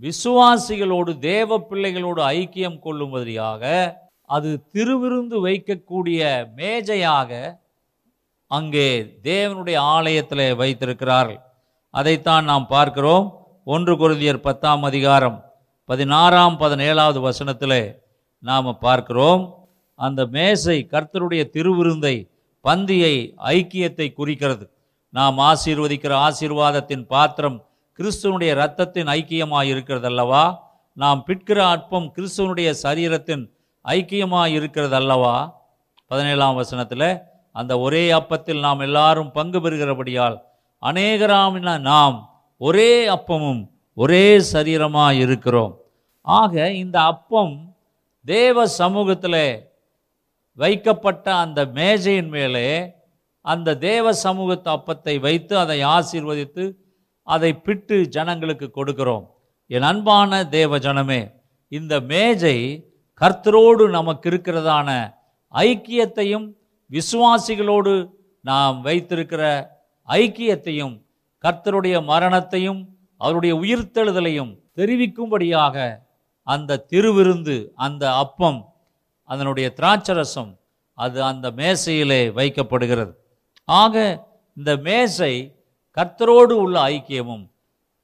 விசுவாசிகளோடு தேவ பிள்ளைகளோடு ஐக்கியம் கொள்ளும்படியாக அது திருவிருந்து வைக்கக்கூடிய மேஜையாக அங்கே தேவனுடைய ஆலயத்தில் வைத்திருக்கிறார்கள். அதைத்தான் நாம் பார்க்கிறோம். ஒன்று குருந்தியர் பத்தாம் அதிகாரம் பதினாறாம் பதினேழாவது வசனத்தில் நாம் பார்க்கிறோம். அந்த மேசை கர்த்தருடைய திருவிருந்தை பந்தியை ஐக்கியத்தை குறிக்கிறது. நாம் ஆசீர்வதிக்கிற ஆசீர்வாதத்தின் பாத்திரம் கிறிஸ்துவனுடைய இரத்தத்தின் ஐக்கியமாக இருக்கிறது அல்லவா நாம் பிற்கிற அற்பம் கிறிஸ்துவனுடைய சரீரத்தின் ஐக்கியமாக இருக்கிறது அல்லவா பதினேழாம் வசனத்தில் அந்த ஒரே அப்பத்தில் நாம் எல்லாரும் பங்கு பெறுகிறபடியால் அநேகராமின நாம் ஒரே அப்பமும் ஒரே சரீரமாக இருக்கிறோம் ஆக இந்த அப்பம் தேவ சமூகத்தில் வைக்கப்பட்ட அந்த மேஜையின் மேலே அந்த தேவ சமூகத்து அப்பத்தை வைத்து அதை ஆசீர்வதித்து அதை பிட்டு ஜனங்களுக்கு கொடுக்கிறோம். என் அன்பான தேவ ஜனமே இந்த மேஜை கர்த்தரோடு நமக்கு இருக்கிறதான ஐக்கியத்தையும் விசுவாசிகளோடு நாம் வைத்திருக்கிற ஐக்கியத்தையும் கர்த்தருடைய மரணத்தையும் அவருடைய உயிர்த்தெழுதலையும் தெரிவிக்கும்படியாக அந்த திருவிருந்து அந்த அப்பம் அதனுடைய திராட்சரசம் அது அந்த மேசையிலே வைக்கப்படுகிறது. ஆக இந்த மேசை கர்த்தரோடு உள்ள ஐக்கியமும்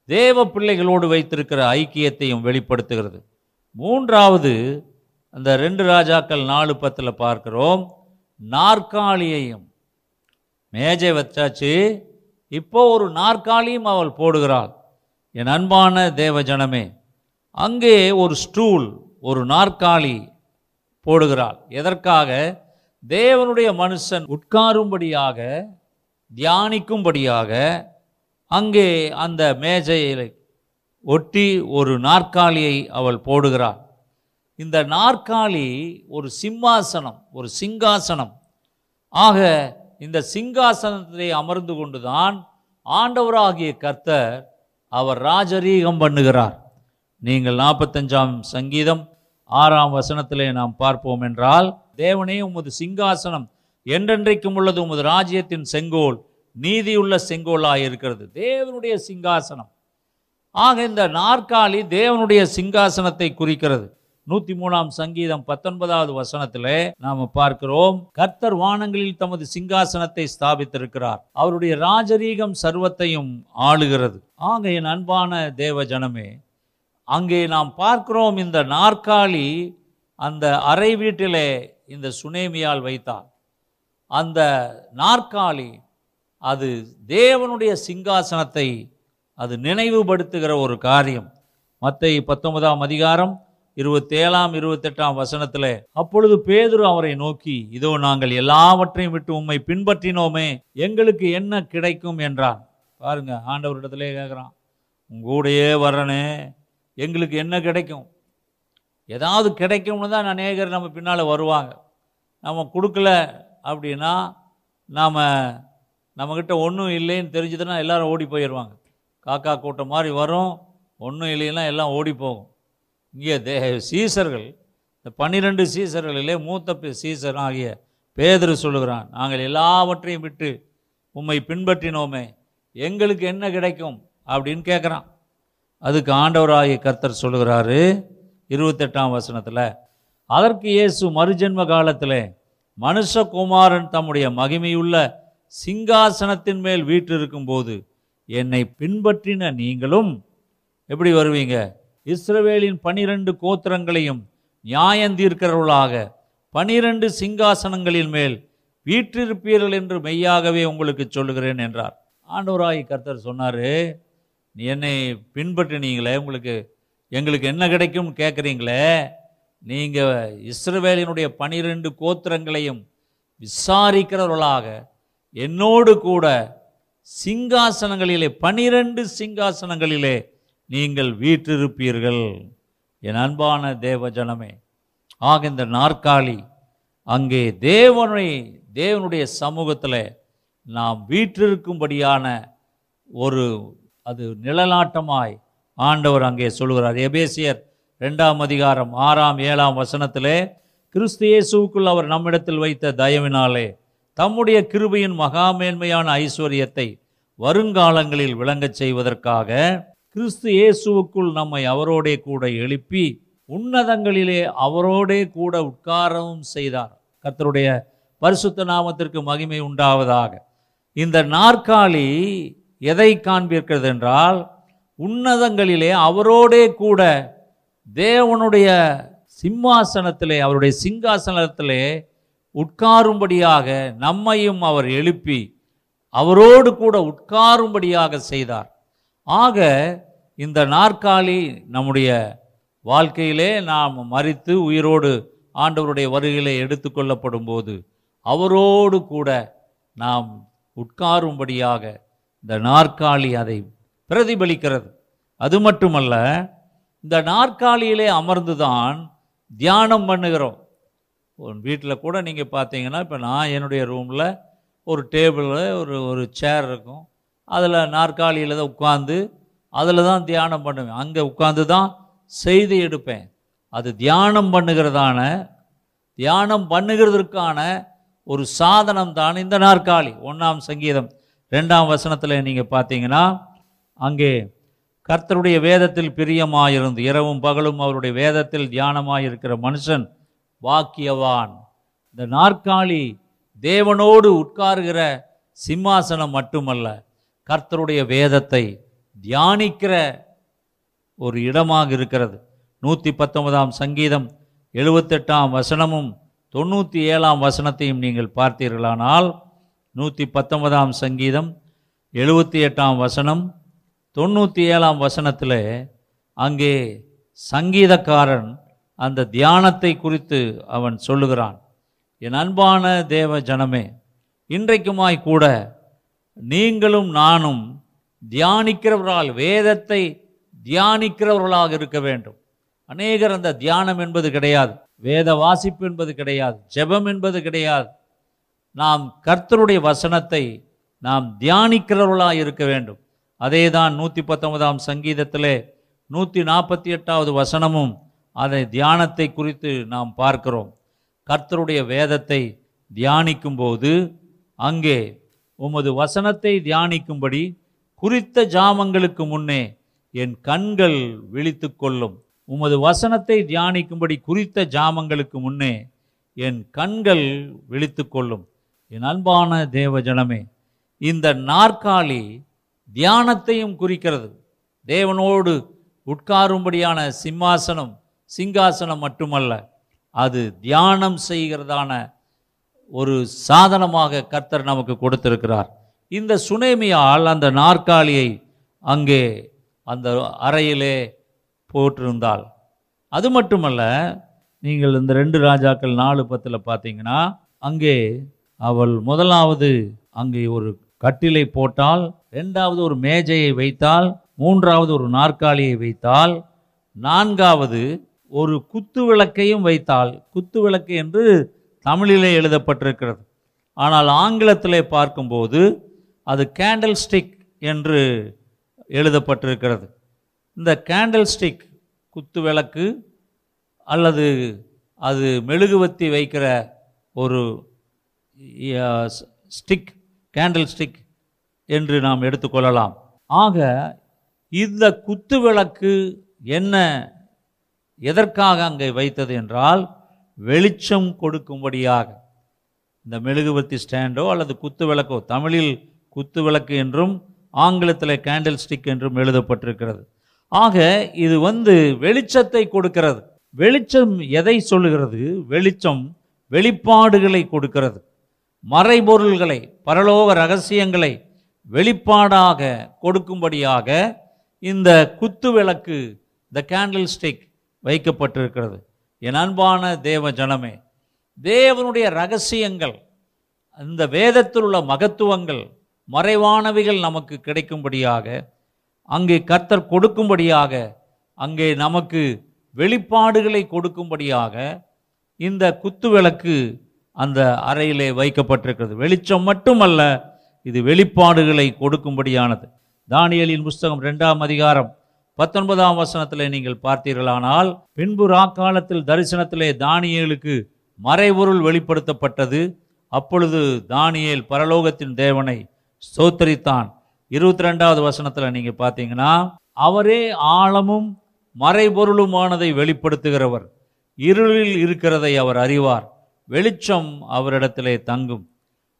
தேவ பிள்ளைகளோடு வைத்திருக்கிற ஐக்கியத்தையும் வெளிப்படுத்துகிறது. மூன்றாவது அந்த ரெண்டு ராஜாக்கள் நாலு பத்தில் பார்க்கிறோம் நாற்காலியையும். மேஜை வச்சாச்சு இப்போ ஒரு நாற்காலியும் அவள் போடுகிறாள். என் அன்பான தேவ ஜனமே அங்கே ஒரு ஸ்டூல் ஒரு நாற்காலி போடுகிறாள். எதற்காக? தேவனுடைய மனுஷன் உட்காரும்படியாக தியானிக்கும்படியாக அங்கே அந்த மேஜையை ஒட்டி ஒரு நாற்காலியை அவள் போடுகிறாள். இந்த நாற்காலி ஒரு சிம்மாசனம் ஒரு சிங்காசனம். ஆக இந்த சிங்காசனத்திலே அமர்ந்து கொண்டுதான் ஆண்டவராகிய கர்த்தர் அவர் ராஜரீகம் பண்ணுகிறார். நீங்கள் நாற்பத்தஞ்சாம் சங்கீதம் ஆறாம் வசனத்திலே நாம் பார்ப்போம் என்றால் தேவனே உமது சிங்காசனம் என்றென்றைக்கும் உள்ளது உமது ராஜ்யத்தின் செங்கோல் நீதியுள்ள செங்கோலாக இருக்கிறது. தேவனுடைய சிங்காசனம். ஆக இந்த நாற்காலி தேவனுடைய சிங்காசனத்தை குறிக்கிறது. நூத்தி மூணாம் சங்கீதம் பத்தொன்பதாவது வசனத்திலே நாம பார்க்கிறோம் கர்த்தர் வானங்களில் தமது சிங்காசனத்தை ஸ்தாபித்திருக்கிறார். அவருடைய ராஜரீகம் சர்வத்தையும் ஆளுகிறது. ஆக என் அன்பான தேவ ஜனமே அங்கே நாம் பார்க்கிறோம் இந்த நாற்காலி அந்த அறை வீட்டிலே இந்த சுனேமியால் வைத்தார். அந்த நாற்காலி அது தேவனுடைய சிங்காசனத்தை அது நினைவுபடுத்துகிற ஒரு காரியம். மற்ற பத்தொன்பதாம் அதிகாரம் இருபத்தேழாம் இருபத்தெட்டாம் வசனத்தில் அப்பொழுது பேதுரு அவரை நோக்கி இதோ நாங்கள் எல்லாவற்றையும் விட்டு உம்மை பின்பற்றினோமே எங்களுக்கு என்ன கிடைக்கும்? என்றான். பாருங்க ஆண்டவரிடத்திலே கேட்குறான். உங்கூடையே கூடயே வர்றனே எங்களுக்கு என்ன கிடைக்கும்? ஏதாவது கிடைக்கும்னு தான் அநேகர் நம்ம பின்னால் வருவாங்க. நம்ம கொடுக்கல அப்படின்னா நாம் நம்மக்கிட்ட ஒன்றும் இல்லைன்னு தெரிஞ்சதுன்னா எல்லாரும் ஓடி போயிடுவாங்க காக்கா கூட்டம் மாதிரி வரும் ஒன்றும் இல்லைன்னா எல்லாம் ஓடி போகும். இங்கே தே சீசர்கள் இந்த பன்னிரெண்டு சீசர்களிலே மூத்த சீசர் ஆகிய பேதர் சொல்லுகிறான் நாங்கள் எல்லாவற்றையும் விட்டு உம்மை பின்பற்றினோமே எங்களுக்கு என்ன கிடைக்கும்? அப்படின்னு கேட்குறான் அதுக்கு ஆண்டவராகிய கர்த்தர் சொல்லுகிறாரு இருபத்தெட்டாம் வசனத்தில் அதற்கு இயேசு மறுஜென்ம காலத்தில் மனுஷகுமாரன் தம்முடைய மகிமையுள்ள சிங்காசனத்தின் மேல் வீற்றிருக்கும் போது என்னை பின்பற்றின நீங்களும் எப்படி வருவீங்க? இஸ்ரவேலின் பனிரெண்டு கோத்திரங்களையும் நியாயந்தீர்க்கிறவர்களாக பனிரெண்டு சிங்காசனங்களின் மேல் வீற்றிருப்பீர்கள் என்று மெய்யாகவே உங்களுக்கு சொல்லுகிறேன் என்றார். ஆண்டவராய் கர்த்தர் சொன்னாரு என்னை பின்பற்றினீங்களே உங்களுக்கு எங்களுக்கு என்ன கிடைக்கும்னு கேட்குறீங்களே? நீங்கள் இஸ்ரவேலினுடைய பனிரெண்டு கோத்திரங்களையும் விசாரிக்கிறவர்களாக என்னோடு கூட சிங்காசனங்களிலே பனிரெண்டு சிங்காசனங்களிலே நீங்கள் வீற்றிருப்பீர்கள். என் அன்பான தேவ ஜனமே ஆக இந்த நாற்காலி அங்கே தேவனை தேவனுடைய சமூகத்தில் நாம் வீற்றிருக்கும்படியான ஒரு அது நிழலாட்டமாய் ஆண்டவர் அங்கே சொல்கிறார் எபேசியர் ரெண்டாம் அதிகாரம் ஆறாம் ஏழாம் வசனத்திலே கிறிஸ்து இயேசுக்குள் அவர் நம்மிடத்தில் வைத்த தயவினாலே தம்முடைய கிருபையின் மகாமேன்மையான ஐஸ்வர்யத்தை வருங்காலங்களில் விளங்கச் செய்வதற்காக கிறிஸ்து இயேசுவுக்குள் நம்மை அவரோடே கூட எழுப்பி உன்னதங்களிலே அவரோடே கூட உட்காரவும் செய்தார். கர்த்தருடைய பரிசுத்த நாமத்திற்கு மகிமை உண்டாவதாக. இந்த நாற்காலி எதை காண்பிருக்கிறது என்றால் உன்னதங்களிலே அவரோடே கூட தேவனுடைய சிம்மாசனத்திலே அவருடைய சிங்காசனத்திலே உட்காரும்படியாக நம்மையும் அவர் எழுப்பி அவரோடு கூட உட்காரும்படியாக செய்தார். ஆக இந்த நாற்காலி நம்முடைய வாழ்க்கையிலே நாம் மறித்து உயிரோடு ஆண்டவருடைய வருகையிலே எடுத்துக்கொள்ளப்படும் போது அவரோடு கூட நாம் உட்காரும்படியாக இந்த நாற்காலி அதை பிரதிபலிக்கிறது. அது மட்டுமல்ல இந்த நாற்காலியிலே அமர்ந்து தான் தியானம் பண்ணுகிறோம். உன் வீட்டில் கூட நீங்கள் பார்த்தீங்கன்னா இப்போ நான் என்னுடைய ரூமில் ஒரு டேபிளில் ஒரு ஒரு சேர் இருக்கும். அதில் நாற்காலியில் தான் உட்காந்து அதில் தான் தியானம் பண்ணுவேன். அங்கே உட்காந்து தான் செய்தி எடுப்பேன். அது தியானம் பண்ணுகிறதான தியானம் பண்ணுகிறதற்கான ஒரு சாதனம் தான் இந்த நாற்காலி. ஒன்றாம் சங்கீதம். ரெண்டாம் வசனத்தில் நீங்கள் பார்த்தீங்கன்னா அங்கே கர்த்தருடைய வேதத்தில் பிரியமாயிருந்து இரவும் பகலும் அவருடைய வேதத்தில் தியானமாயிருக்கிற மனுஷன் வாக்கியவான் இந்த நாற்காலி தேவனோடு உட்காருகிற சிம்மாசனம் மட்டுமல்ல கர்த்தருடைய வேதத்தை தியானிக்கிற ஒரு இடமாக இருக்கிறது. நூற்றி பத்தொன்பதாம் சங்கீதம் எழுபத்தெட்டாம் வசனமும் தொண்ணூற்றி ஏழாம் வசனத்தையும் நீங்கள் பார்த்தீர்களானால் நூற்றி பத்தொன்பதாம் சங்கீதம் எழுபத்தி எட்டாம் வசனம் தொண்ணூற்றி ஏழாம் வசனத்தில் அங்கே சங்கீதக்காரன் அந்த தியானத்தை குறித்து அவன் சொல்லுகிறான். என் அன்பான தேவ ஜனமே இன்றைக்குமாய் கூட நீங்களும் நானும் தியானிக்கிறவர்களால் வேதத்தை தியானிக்கிறவர்களாக இருக்க வேண்டும். அநேகர் அந்த தியானம் என்பது கிடையாது. வேத வாசிப்பு என்பது கிடையாது. ஜெபம் என்பது கிடையாது. நாம் கர்த்தருடைய வசனத்தை நாம் தியானிக்கிறவர்களாக இருக்க வேண்டும். அதே தான் நூற்றி பத்தொன்பதாம் சங்கீதத்திலே நூற்றி நாற்பத்தி எட்டாவது வசனமும் அதை தியானத்தை குறித்து நாம் பார்க்கிறோம். கர்த்தருடைய வேதத்தை தியானிக்கும்போது அங்கே உமது வசனத்தை தியானிக்கும்படி குறித்த ஜாமங்களுக்கு முன்னே என் கண்கள் விழித்து கொள்ளும். உமது வசனத்தை தியானிக்கும்படி குறித்த ஜாமங்களுக்கு முன்னே என் கண்கள் விழித்து கொள்ளும். என் அன்பான தேவ ஜனமே இந்த நாற்காலி தியானத்தையும் குறிக்கிறது. தேவனோடு உட்காரும்படியான சிம்மாசனம் சிங்காசனம் மட்டுமல்ல அது தியானம் செய்கிறதான ஒரு சாதனமாக கர்த்தர் நமக்கு கொடுத்திருக்கிறார். இந்த சுனேமியால் அந்த நாற்காலியை அங்கே அந்த அறையிலே போட்டிருந்தாள் அது மட்டுமல்ல நீங்கள் இந்த ரெண்டு ராஜாக்கள் நாலு பத்தில் பார்த்தீங்கன்னா அங்கே அவள் முதலாவது அங்கே ஒரு கட்டிலை போட்டால் ரெண்டாவது ஒரு மேஜையை வைத்தால் மூன்றாவது ஒரு நாற்காலியை வைத்தால் நான்காவது ஒரு குத்து விளக்கையும் வைத்தால் குத்து விளக்கு என்று தமிழிலே எழுதப்பட்டிருக்கிறது. ஆனால் ஆங்கிலத்திலே பார்க்கும்போது அது கேண்டில் ஸ்டிக் என்று எழுதப்பட்டிருக்கிறது. இந்த கேண்டில் ஸ்டிக் குத்து விளக்கு அல்லது அது மெழுகுவத்தி வைக்கிற ஒரு ஸ்டிக் கேண்டில் ஸ்டிக் என்று நாம் எடுத்துக்கொள்ளலாம் ஆக இந்த குத்து விளக்கு என்ன எதற்காக அங்கே வைத்தது என்றால் வெளிச்சம் கொடுக்கும்படியாக. இந்த மெழுகுவர்த்தி ஸ்டாண்டோ அல்லது குத்து விளக்கோ தமிழில் குத்து விளக்கு என்றும் ஆங்கிலத்தில் கேண்டில் ஸ்டிக் என்றும் எழுதப்பட்டிருக்கிறது. ஆக இது வந்து வெளிச்சத்தை கொடுக்கிறது. வெளிச்சம் எதை சொல்லுகிறது? வெளிச்சம் வெளிப்பாடுகளை கொடுக்கிறது. மறைபொருள்களை பரலோக ரகசியங்களை வெளிப்பாடாக கொடுக்கும்படியாக இந்த குத்து விளக்கு த கேண்டில் ஸ்டிக் வைக்கப்பட்டிருக்கிறது. என் அன்பான தேவ ஜனமே தேவனுடைய ரகசியங்கள் இந்த வேதத்தில் உள்ள மகத்துவங்கள் மறைவானவைகள் நமக்கு கிடைக்கும்படியாக அங்கே கர்த்தர் கொடுக்கும்படியாக அங்கே நமக்கு வெளிப்பாடுகளை கொடுக்கும்படியாக இந்த குத்து விளக்கு அந்த அறையிலே வைக்கப்பட்டிருக்கிறது. வெளிச்சம் மட்டுமல்ல இது வெளிப்பாடுகளை கொடுக்கும்படியானது. தானியலின் புஸ்தகம் ரெண்டாம் அதிகாரம் பத்தொன்பதாம் வசனத்தில் நீங்கள் பார்த்தீர்களானால் பின்பு ராக்காலத்தில் தரிசனத்திலே தானியேலுக்கு மறைபொருள் வெளிப்படுத்தப்பட்டது. அப்பொழுது தானியேல் பரலோகத்தின் தேவனை ஸ்தோத்தரித்தான். இருபத்தி ரெண்டாவது வசனத்தில் நீங்கள் பார்த்தீங்கன்னா அவரே ஆழமும் மறைபொருளுமானதை வெளிப்படுத்துகிறவர். இருளில் இருக்கிறதை அவர் அறிவார். வெளிச்சம் அவரிடத்திலே தங்கும்.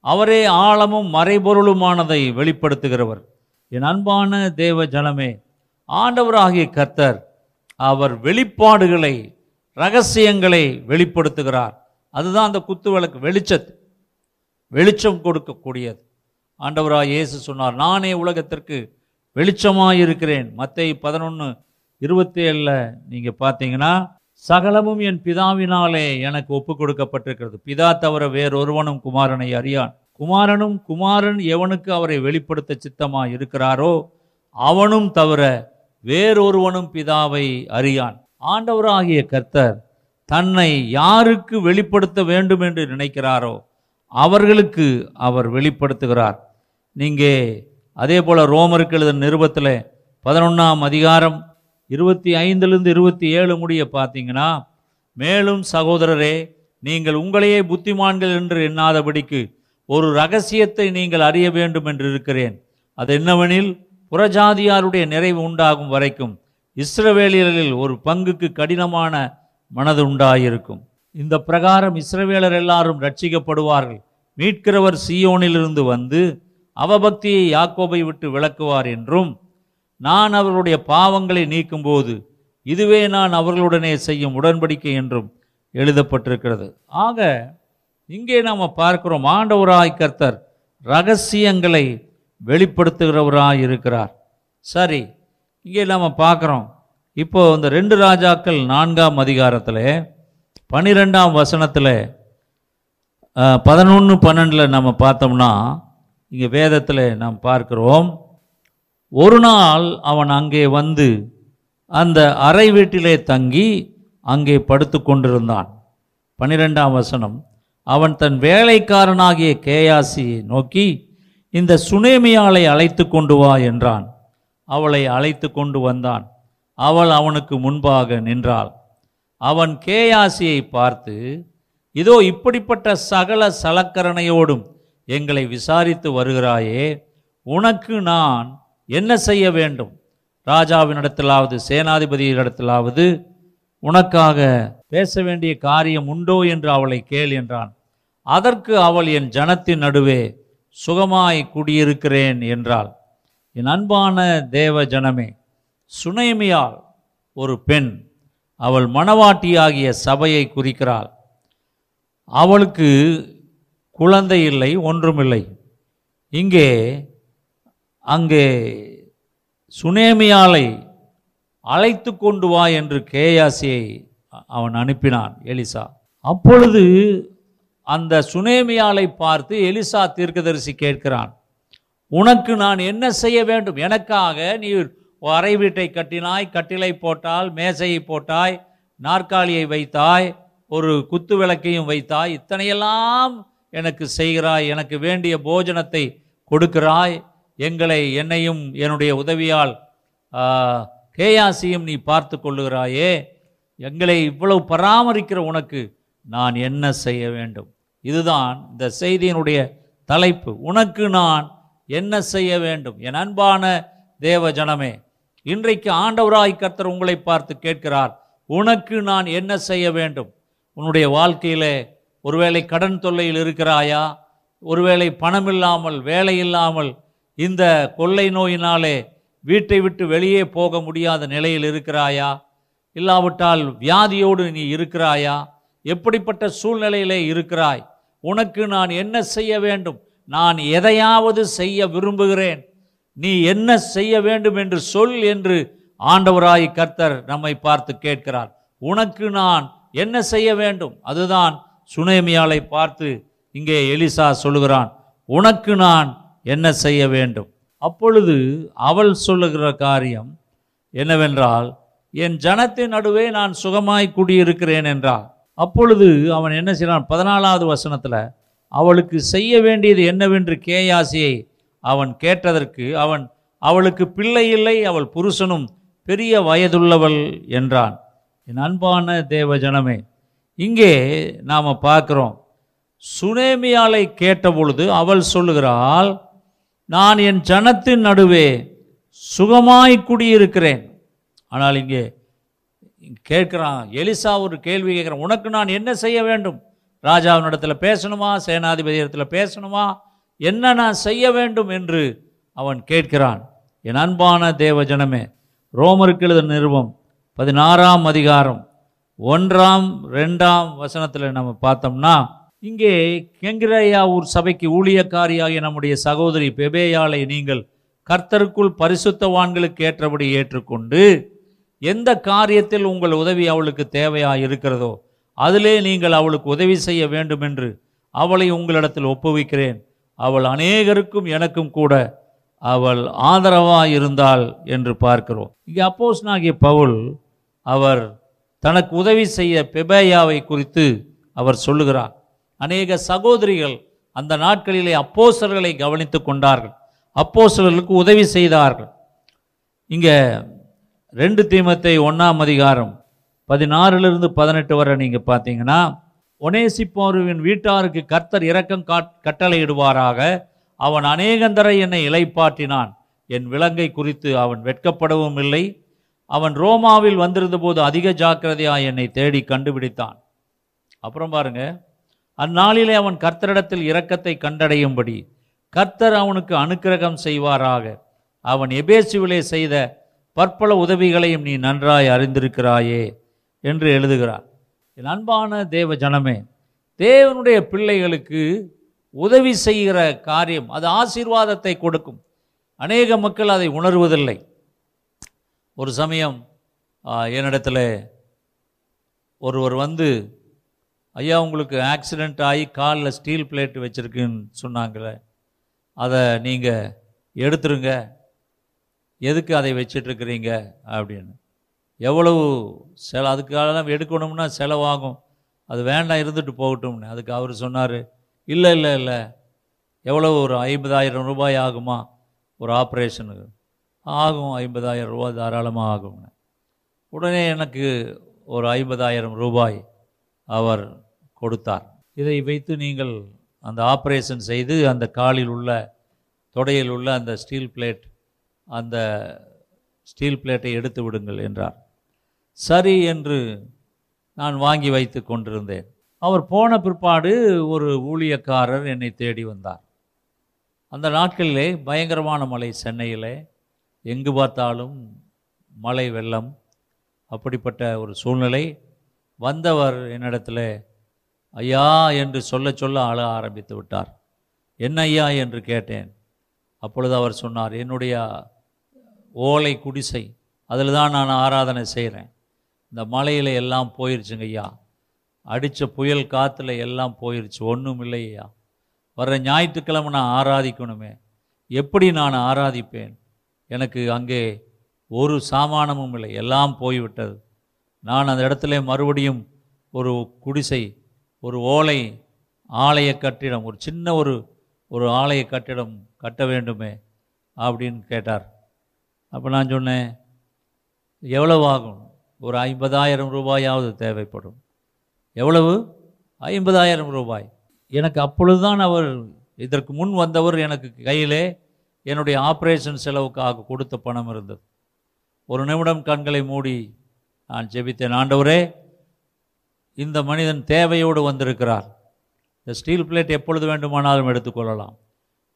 அவரே ஆழமும் மறைபொருளுமானதை வெளிப்படுத்துகிறவர். என் அன்பான தேவ ஜனமே ஆண்டவராகிய கர்த்தர் அவர் வெளிப்பாடுகளை ரகசியங்களை வெளிப்படுத்துகிறார். அதுதான் அந்த குத்து விளக்கு வெளிச்சத்து வெளிச்சம் கொடுக்கக்கூடியது. ஆண்டவராக இயேசு சொன்னார் நானே உலகத்திற்கு வெளிச்சமாக இருக்கிறேன் மற்ற பதினொன்று இருபத்தி ஏழில் நீங்கள் பார்த்தீங்கன்னா சகலமும் என் பிதாவினாலே எனக்கு ஒப்பு கொடுக்கப்பட்டிருக்கிறது பிதா தவிர வேறொருவனும் குமாரனை அறியான். குமாரனும் குமாரன் எவனுக்கு அவரை வெளிப்படுத்த சித்தமாக இருக்கிறாரோ அவனும் தவிர வேறொருவனும் பிதாவை அறியான். ஆண்டவராகிய கர்த்தர் தன்னை யாருக்கு வெளிப்படுத்த வேண்டும் என்று நினைக்கிறாரோ அவர்களுக்கு அவர் வெளிப்படுத்துகிறார். நீங்கள் அதே போல் ரோமருக்கு எழுதின நிருபத்தில் பதினொன்றாம் அதிகாரம் இருபத்தி ஐந்துலேருந்து இருபத்தி ஏழு முடிய பார்த்தீங்கன்னா மேலும் சகோதரரே நீங்கள் உங்களையே புத்திமான்கள் என்று எண்ணாதபடிக்கு ஒரு ரகசியத்தை நீங்கள் அறிய வேண்டும் என்று இருக்கிறேன். அது என்னவெனில் புறஜாதியாருடைய நிறைவு உண்டாகும் வரைக்கும் இஸ்ரவேலியர்களில் ஒரு பங்குக்கு கடினமான மனது உண்டாயிருக்கும். இந்த பிரகாரம் இஸ்ரவேலர் எல்லாரும் ரட்சிக்கப்படுவார்கள். மீட்கிறவர் சீயோனிலிருந்து வந்து அவபக்தியை யாக்கோபை விட்டு விளக்குவார் என்றும் நான் அவர்களுடைய பாவங்களை நீக்கும்போது இதுவே நான் அவர்களுடனே செய்யும் உடன்படிக்கை என்றும் எழுதப்பட்டிருக்கிறது. ஆக இங்கே நாம் பார்க்கிறோம் ஆண்டவராய் கர்த்தர் ரகசியங்களை வெளிப்படுத்துகிறவராய் இருக்கிறார். சரி இங்கே நாம் பார்க்குறோம். இப்போ இந்த ரெண்டு ராஜாக்கள் நான்காம் அதிகாரத்தில் பன்னிரெண்டாம் வசனத்தில் பதினொன்று பன்னெண்டில் நம்ம பார்த்தோம்னா இங்கே வேதத்தில் நாம் பார்க்கிறோம். ஒரு நாள் அவன் அங்கே வந்து அந்த அறை வீட்டிலே தங்கி அங்கே படுத்து கொண்டிருந்தான். பனிரெண்டாம் வசனம் அவன் தன் வேலைக்காரனாகிய கேயாசியை நோக்கி இந்த சுனேமியாளை அழைத்து கொண்டு வா என்றான். அவளை அழைத்து கொண்டு வந்தான். அவள் அவனுக்கு முன்பாக நின்றாள். அவன் கேயாசியை பார்த்து இதோ இப்படிப்பட்ட சகல சலக்கரணையோடும் எங்களை விசாரித்து வருகிறாயே உனக்கு நான் என்ன செய்ய வேண்டும்? ராஜாவினிடத்திலாவது சேனாதிபதியிடத்திலாவது உனக்காக பேச வேண்டிய காரியம் உண்டோ என்று அவளை கேள் என்றான். அதற்கு அவள் என் ஜனத்தின் நடுவே சுகமாய் குடியிருக்கிறேன் என்றாள். என் அன்பான தேவ ஜனமே சுனைமியால் ஒரு பெண் அவள் மணவாட்டியாகிய சபையை குறிக்கிறாள். அவளுக்கு குழந்தை இல்லை ஒன்றுமில்லை. இங்கே அங்கே சுனேமியாலை அழைத்து கொண்டு வா என்று கேயாசியை அவன் அனுப்பினான் எலிசா. அப்பொழுது அந்த சுனேமியாலை பார்த்து எலிசா தீர்க்கதரிசி கேட்கிறான் உனக்கு நான் என்ன செய்ய வேண்டும்? எனக்காக நீ அறை வீட்டை கட்டினாய் கட்டிலை போட்டால் மேசையை போட்டாய் நாற்காலியை வைத்தாய் ஒரு குத்து விளக்கையும் வைத்தாய் இத்தனையெல்லாம் எனக்கு செய்கிறாய் எனக்கு வேண்டிய போஜனத்தை கொடுக்கிறாய் எங்களை என்னையும் என்னுடைய உதவியால் கேயாசியும் நீ பார்த்து கொள்ளுகிறாயே. எங்களை இவ்வளவு பராமரிக்கிற உனக்கு நான் என்ன செய்ய வேண்டும்? இதுதான் இந்த செய்தியினுடைய தலைப்பு. உனக்கு நான் என்ன செய்ய வேண்டும்? என் அன்பான தேவ ஜனமே இன்றைக்கு ஆண்டவராய் கர்த்தர் உங்களை பார்த்து கேட்கிறார் உனக்கு நான் என்ன செய்ய வேண்டும்? உன்னுடைய வாழ்க்கையிலே ஒருவேளை கடன் தொல்லையில் இருக்கிறாயா? ஒருவேளை பணம் இல்லாமல் வேலை இல்லாமல் இந்த கொள்ளை நோயினாலே வீட்டை விட்டு வெளியே போக முடியாத நிலையில் இருக்கிறாயா? இல்லாவிட்டால் வியாதியோடு நீ இருக்கிறாயா? எப்படிப்பட்ட சூழ்நிலையிலே இருக்கிறாய்? உனக்கு நான் என்ன செய்ய வேண்டும்? நான் எதையாவது செய்ய விரும்புகிறேன். நீ என்ன செய்ய வேண்டும் என்று சொல் என்று ஆண்டவராய் கர்த்தர் நம்மை பார்த்து கேட்கிறார். உனக்கு நான் என்ன செய்ய வேண்டும்? அதுதான் சுனேமியாலை பார்த்து இங்கே எலிசா சொல்லுகிறான். உனக்கு நான் என்ன செய்ய வேண்டும்? அப்பொழுது அவள் சொல்லுகிற காரியம் என்னவென்றால் என் ஜனத்தின் நடுவே நான் சுகமாய் குடியிருக்கிறேன் என்றால் அப்பொழுது அவன் என்ன செய்கிறான்? பதினாலாவது வசனத்தில் அவளுக்கு செய்ய வேண்டியது என்னவென்று கேயாசியை அவன் கேட்டதற்கு அவன் அவளுக்கு பிள்ளை இல்லை அவள் புருஷனும் பெரிய வயதுள்ளவள் என்றான். என் அன்பான தேவ ஜனமே இங்கே நாம் பார்க்குறோம். சுனேமியாலை கேட்டபொழுது அவள் சொல்லுகிறாள் நான் என் ஜனத்தின் நடுவே சுகமாய் குடியிருக்கிறேன். ஆனால் இங்கே கேட்குறான் எலிசா ஒரு கேள்வி கேட்குறான் உனக்கு நான் என்ன செய்ய வேண்டும்? ராஜாவினிடத்தில் பேசணுமா? சேனாதிபதி இடத்துல பேசணுமா? என்ன நான் செய்ய வேண்டும்? என்று அவன் கேட்கிறான். என் அன்பான தேவ ஜனமே ரோமருக்கு எழுத நிறுவம் பதினாறாம் அதிகாரம் ஒன்றாம் ரெண்டாம் வசனத்தில் நம்ம பார்த்தோம்னா இங்கே கெங்கிரையா ஊர் சபைக்கு ஊழியக்காரியாகிய நம்முடைய சகோதரி பெபேயாளை நீங்கள் கர்த்தருக்குள் பரிசுத்தவான்களுக்கு ஏற்றபடி ஏற்றுக்கொண்டு எந்த காரியத்தில் உங்கள் உதவி அவளுக்கு தேவையாக இருக்கிறதோ அதிலே நீங்கள் அவளுக்கு உதவி செய்ய வேண்டும் என்று அவளை உங்களிடத்தில் ஒப்புவிக்கிறேன். அவள் அநேகருக்கும் எனக்கும் கூட அவள் ஆதரவாக இருந்தாள் என்று பார்க்கிறோம். இங்கே அப்போஸ் நாகிய பவுல் அவர் தனக்கு உதவி செய்ய பெபேயாவை குறித்து அவர் சொல்லுகிறார். அநேக சகோதரிகள் அந்த நாட்களிலே அப்போசர்களை கவனித்து கொண்டார்கள். அப்போசர்களுக்கு உதவி செய்தார்கள். இங்கே ரெண்டு தீமத்தை ஒன்றாம் அதிகாரம் பதினாறுலேருந்து பதினெட்டு வரை நீங்கள் பார்த்தீங்கன்னா ஒனேசிப்போருவின் வீட்டாருக்கு கர்த்தர் இரக்கம் காட் கட்டளையிடுவாராக. அவன் அநேகந்தரை என்னை இளைப்பாற்றினான். என் விலங்கை குறித்து அவன் வெட்கப்படவும் இல்லை. அவன் ரோமாவில் வந்திருந்தபோது அதிக ஜாக்கிரதையாக என்னை தேடி கண்டுபிடித்தான். அப்புறம் பாருங்கள் அந்நாளிலே அவன் கர்த்தரிடத்தில் இரக்கத்தை கண்டடையும்படி கர்த்தர் அவனுக்கு அனுக்கிரகம் செய்வாராக. அவன் எபேசுவிலே செய்த பற்பல உதவிகளையும் நீ நன்றாய் அறிந்திருக்கிறாயே என்று எழுதுகிறார். என் அன்பான தேவ ஜனமே தேவனுடைய பிள்ளைகளுக்கு உதவி செய்கிற காரியம் அது ஆசீர்வாதத்தை கொடுக்கும். அநேக மக்கள் அதை உணர்வதில்லை. ஒரு சமயம் என்னிடத்தில் ஒருவர் வந்து ஐயா உங்களுக்கு ஆக்சிடெண்ட் ஆகி காலில் ஸ்டீல் பிளேட் வச்சுருக்குன்னு சொன்னாங்களே அதை நீங்கள் எடுத்துருங்க. எதுக்கு அதை வச்சிட்ருக்கிறீங்க அப்படின்னு. எவ்வளவு செல அதுக்காக எடுக்கணும்னா செலவாகும். அது வேண்டாம் இருந்துட்டு போகட்டும்னு. அதுக்கு அவர் சொன்னார் இல்லை இல்லை இல்லை. எவ்வளோ ஒரு ஐம்பதாயிரம் ரூபாய் ஆகுமா? ஒரு ஆப்ரேஷனுக்கு ஆகும் ஐம்பதாயிரம் ரூபாய் தாராளமாக ஆகும்னு. உடனே எனக்கு ஒரு ஐம்பதாயிரம் ரூபாய் அவர் கொடுத்தார். இதை வைத்து நீங்கள் அந்த ஆப்ரேஷன் செய்து அந்த காலில் உள்ள தொடையில் உள்ள அந்த ஸ்டீல் பிளேட் அந்த ஸ்டீல் பிளேட்டை எடுத்து விடுங்கள் என்றார். சரி என்று நான் வாங்கி வைத்து கொண்டிருந்தேன். அவர் போன பிற்பாடு ஒரு ஊழியக்காரர் என்னை தேடி வந்தார். அந்த நாட்களிலே பயங்கரமான மழை சென்னையிலே. எங்கு பார்த்தாலும் மழை வெள்ளம். அப்படிப்பட்ட ஒரு சூழ்நிலை. வந்தவர் என்னிடத்தில் ஐயா என்று சொல்ல சொல்ல அழ ஆரம்பித்து விட்டார். என்ன ஐயா என்று கேட்டேன். அப்பொழுது அவர் சொன்னார் என்னுடைய ஓலை குடிசை அதில் தான் நான் ஆராதனை செய்கிறேன். இந்த மலையில் எல்லாம் போயிருச்சுங்க ஐயா. அடித்த புயல் காற்றுல எல்லாம் போயிருச்சு ஒன்றும் இல்லை ஐயா. வர்ற ஞாயிற்றுக்கிழமை நான் ஆராதிக்கணுமே. எப்படி நான் ஆராதிப்பேன்? எனக்கு அங்கே ஒரு சாமானமும் இல்லை எல்லாம் போய்விட்டது. நான் அந்த இடத்துல மறுபடியும் ஒரு குடிசை ஒரு ஓலை ஆலய கட்டிடம் ஒரு சின்ன ஒரு ஒரு ஆலய கட்டிடம் கட்ட வேண்டுமே அப்படின்னு கேட்டார். அப்போ நான் சொன்னேன் எவ்வளவு ஆகும்? ஒரு ஐம்பதாயிரம் ரூபாயாவது தேவைப்படும். எவ்வளவு? ஐம்பதாயிரம் ரூபாய். எனக்கு அப்பொழுதுதான் அவர் இதற்கு முன் வந்தவர் எனக்கு கையிலே என்னுடைய ஆப்ரேஷன் செலவுக்காக கொடுத்த பணம் இருந்தது. ஒரு நிமிடம் கண்களை மூடி நான் ஜெபித்தேன். ஆண்டவரே இந்த மனிதன் தேவையோடு வந்திருக்கிறார். இந்த ஸ்டீல் பிளேட் எப்பொழுது வேண்டுமானாலும் எடுத்துக்கொள்ளலாம்.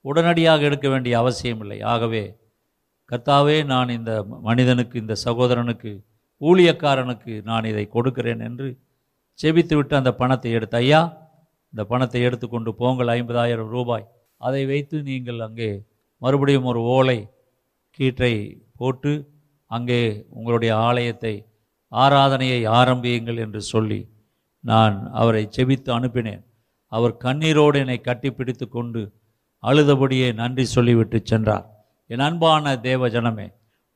உடனடியாக எடுக்க வேண்டிய அவசியம் இல்லை ஆகவே கர்த்தாவே நான் இந்த மனிதனுக்கு இந்த சகோதரனுக்கு ஊழியக்காரனுக்கு நான் இதை கொடுக்கிறேன் என்று செபித்து விட்டு அந்த பணத்தை எடுத்து ஐயா இந்த பணத்தை எடுத்துக்கொண்டு போங்கள். ஐம்பதாயிரம் ரூபாய். அதை வைத்து நீங்கள் அங்கே மறுபடியும் ஒரு ஓலை கீற்றை போட்டு அங்கே உங்களுடைய ஆலயத்தை ஆராதனையை ஆரம்பியுங்கள் என்று சொல்லி நான் அவரை செபித்து அனுப்பினேன். அவர் கண்ணீரோடு என்னை கட்டிப்பிடித்து கொண்டு அழுதபடியே நன்றி சொல்லிவிட்டு சென்றார். என் அன்பான தேவ ஜனமே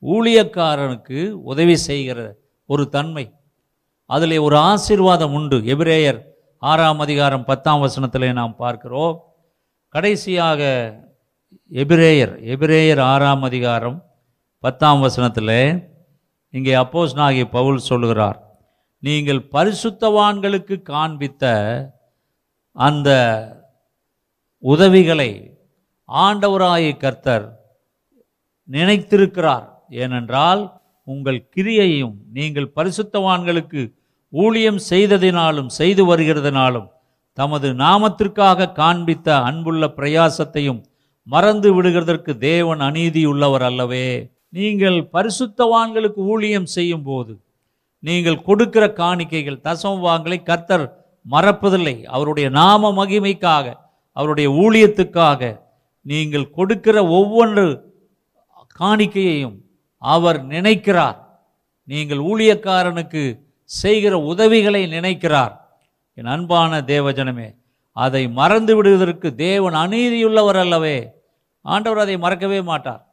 ஊழியக்காரனுக்கு உதவி செய்கிற ஒரு தன்மை அதில் ஒரு ஆசீர்வாதம் உண்டு. எபிரேயர் ஆறாம் அதிகாரம் பத்தாம் வசனத்தில் நாம் பார்க்கிறோம். கடைசியாக எபிரேயர் எபிரேயர் ஆறாம் அதிகாரம் பத்தாம் வசனத்தில் இங்கே அப்போஸ் நாகி பவுல் சொல்லுகிறார் நீங்கள் பரிசுத்தவான்களுக்கு காண்பித்த அந்த உதவிகளை ஆண்டவராய கர்த்தர் நினைத்திருக்கிறார். ஏனென்றால் உங்கள் கிரியையும் நீங்கள் பரிசுத்தவான்களுக்கு ஊழியம் செய்ததினாலும் செய்து வருகிறதினாலும் தமது நாமத்திற்காக காண்பித்த அன்புள்ள பிரயாசத்தையும் மறந்து விடுகிறதற்கு தேவன் அநீதியுள்ளவர் அல்லவே நீங்கள் பரிசுத்தவான்களுக்கு ஊழியம் செய்யும் போது நீங்கள் கொடுக்கிற காணிக்கைகள் தசமபாகங்களை கர்த்தர் மறப்பதில்லை. அவருடைய நாம மகிமைக்காக அவருடைய ஊழியத்துக்காக நீங்கள் கொடுக்கிற ஒவ்வொன்று காணிக்கையையும் அவர் நினைக்கிறார். நீங்கள் ஊழியக்காரனுக்கு செய்கிற உதவிகளை நினைக்கிறார். என் அன்பான தேவஜனமே அதை மறந்து விடுவதற்கு தேவன் அநீதியுள்ளவர் அல்லவே. ஆண்டவர் அதை மறக்கவே மாட்டார்.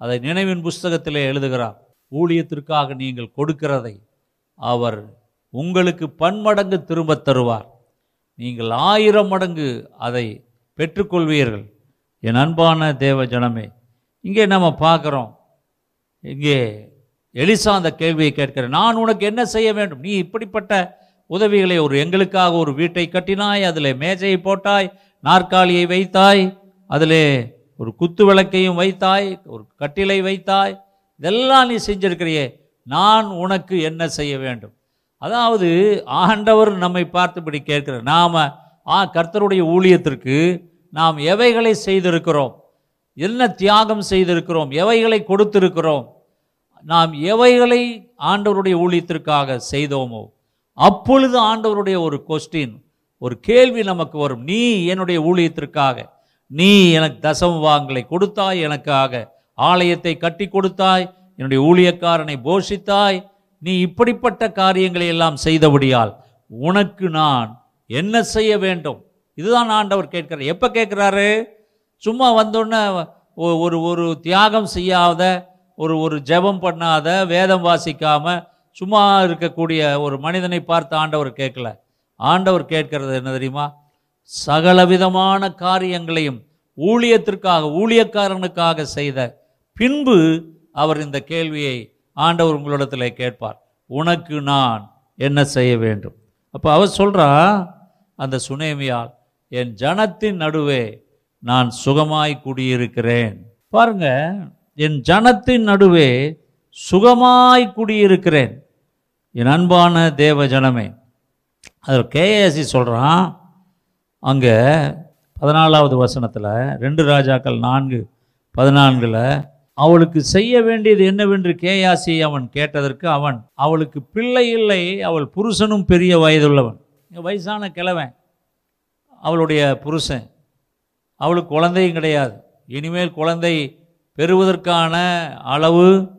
அதை நினைவின் புஸ்தகத்திலே எழுதுகிறார். ஊழியத்திற்காக நீங்கள் கொடுக்கிறதை அவர் உங்களுக்கு பன்மடங்கு திரும்ப தருவார். நீங்கள் ஆயிரம் மடங்கு அதை பெற்றுக்கொள்வீர்கள். என் அன்பான தேவ ஜனமே இங்கே நம்ம பார்க்குறோம். இங்கே எலிசா அந்த கேள்வியை கேட்கிறேன் நான் உனக்கு என்ன செய்ய வேண்டும்? நீ இப்படிப்பட்ட உதவிகளை ஒரு எங்களுக்காக ஒரு வீட்டை கட்டினாய் அதில் மேஜையை போட்டாய் நாற்காலியை வைத்தாய் அதிலே ஒரு குத்து விளக்கையும் வைத்தாய் ஒரு கட்டிலை வைத்தாய் இதெல்லாம் நீ செஞ்சிருக்கிறியே நான் உனக்கு என்ன செய்ய வேண்டும்? அதாவது ஆண்டவர் நம்மை பார்த்துபடி கேட்கிறார். நாம் ஆ கர்த்தருடைய ஊழியத்திற்கு நாம் எவைகளை செய்திருக்கிறோம்? என்ன தியாகம் செய்திருக்கிறோம்? எவைகளை கொடுத்திருக்கிறோம்? நாம் எவைகளை ஆண்டவருடைய ஊழியத்திற்காக செய்தோமோ? அப்பொழுது ஆண்டவருடைய ஒரு கொஸ்டின் ஒரு கேள்வி நமக்கு வரும். நீ என்னுடைய ஊழியத்திற்காக நீ எனக்கு தசம வாங்கலை கொடுத்தாய் எனக்காக ஆலயத்தை கட்டி கொடுத்தாய் என்னுடைய ஊழியக்காரனை போஷித்தாய் நீ இப்படிப்பட்ட காரியங்களை எல்லாம் செய்தபடியால் உனக்கு நான் என்ன செய்ய வேண்டும்? இதுதான் ஆண்டவர் கேட்கிறார். எப்போ கேட்குறாரு? சும்மா வந்தோடனே ஒ- ஒரு ஒரு தியாகம் செய்யாத ஒரு ஒரு ஜெபம் பண்ணாத வேதம் வாசிக்காம சும்மா இருக்கக்கூடிய ஒரு மனிதனை பார்த்து ஆண்டவர் கேட்கல. ஆண்டவர் கேட்கிறது என்ன தெரியுமா? சகலவிதமான காரியங்களையும் ஊழியத்திற்காக ஊழியக்காரனுக்காக செய்த பின்பு அவர் இந்த கேள்வியை ஆண்டவர் உங்களிடத்தில் கேட்பார். உனக்கு நான் என்ன செய்ய வேண்டும்? அப்போ அவர் சொல்கிறா அந்த சுனேமியால் என் ஜனத்தின் நடுவே நான் சுகமாய் குடியிருக்கிறேன். பாருங்க என் ஜனத்தின் நடுவே சுகமாய் குடியிருக்கிறேன். என் அன்பான தேவ ஜனமே அதில் கேஏசி சொல்கிறான் அங்கே பதினாலாவது வசனத்தில் ரெண்டு ராஜாக்கள் நான்கு பதினான்கில் அவளுக்கு செய்ய வேண்டியது என்னவென்று கேயாசி அவன் கேட்டதற்கு அவன் அவளுக்கு பிள்ளை இல்லை அவள் புருஷனும் பெரிய வயதுள்ளவன். வயசான கிழவன். அவளுடைய புருஷன். அவளுக்கு குழந்தையும் கிடையாது. இனிமேல் குழந்தை பெறுவதற்கான அளவு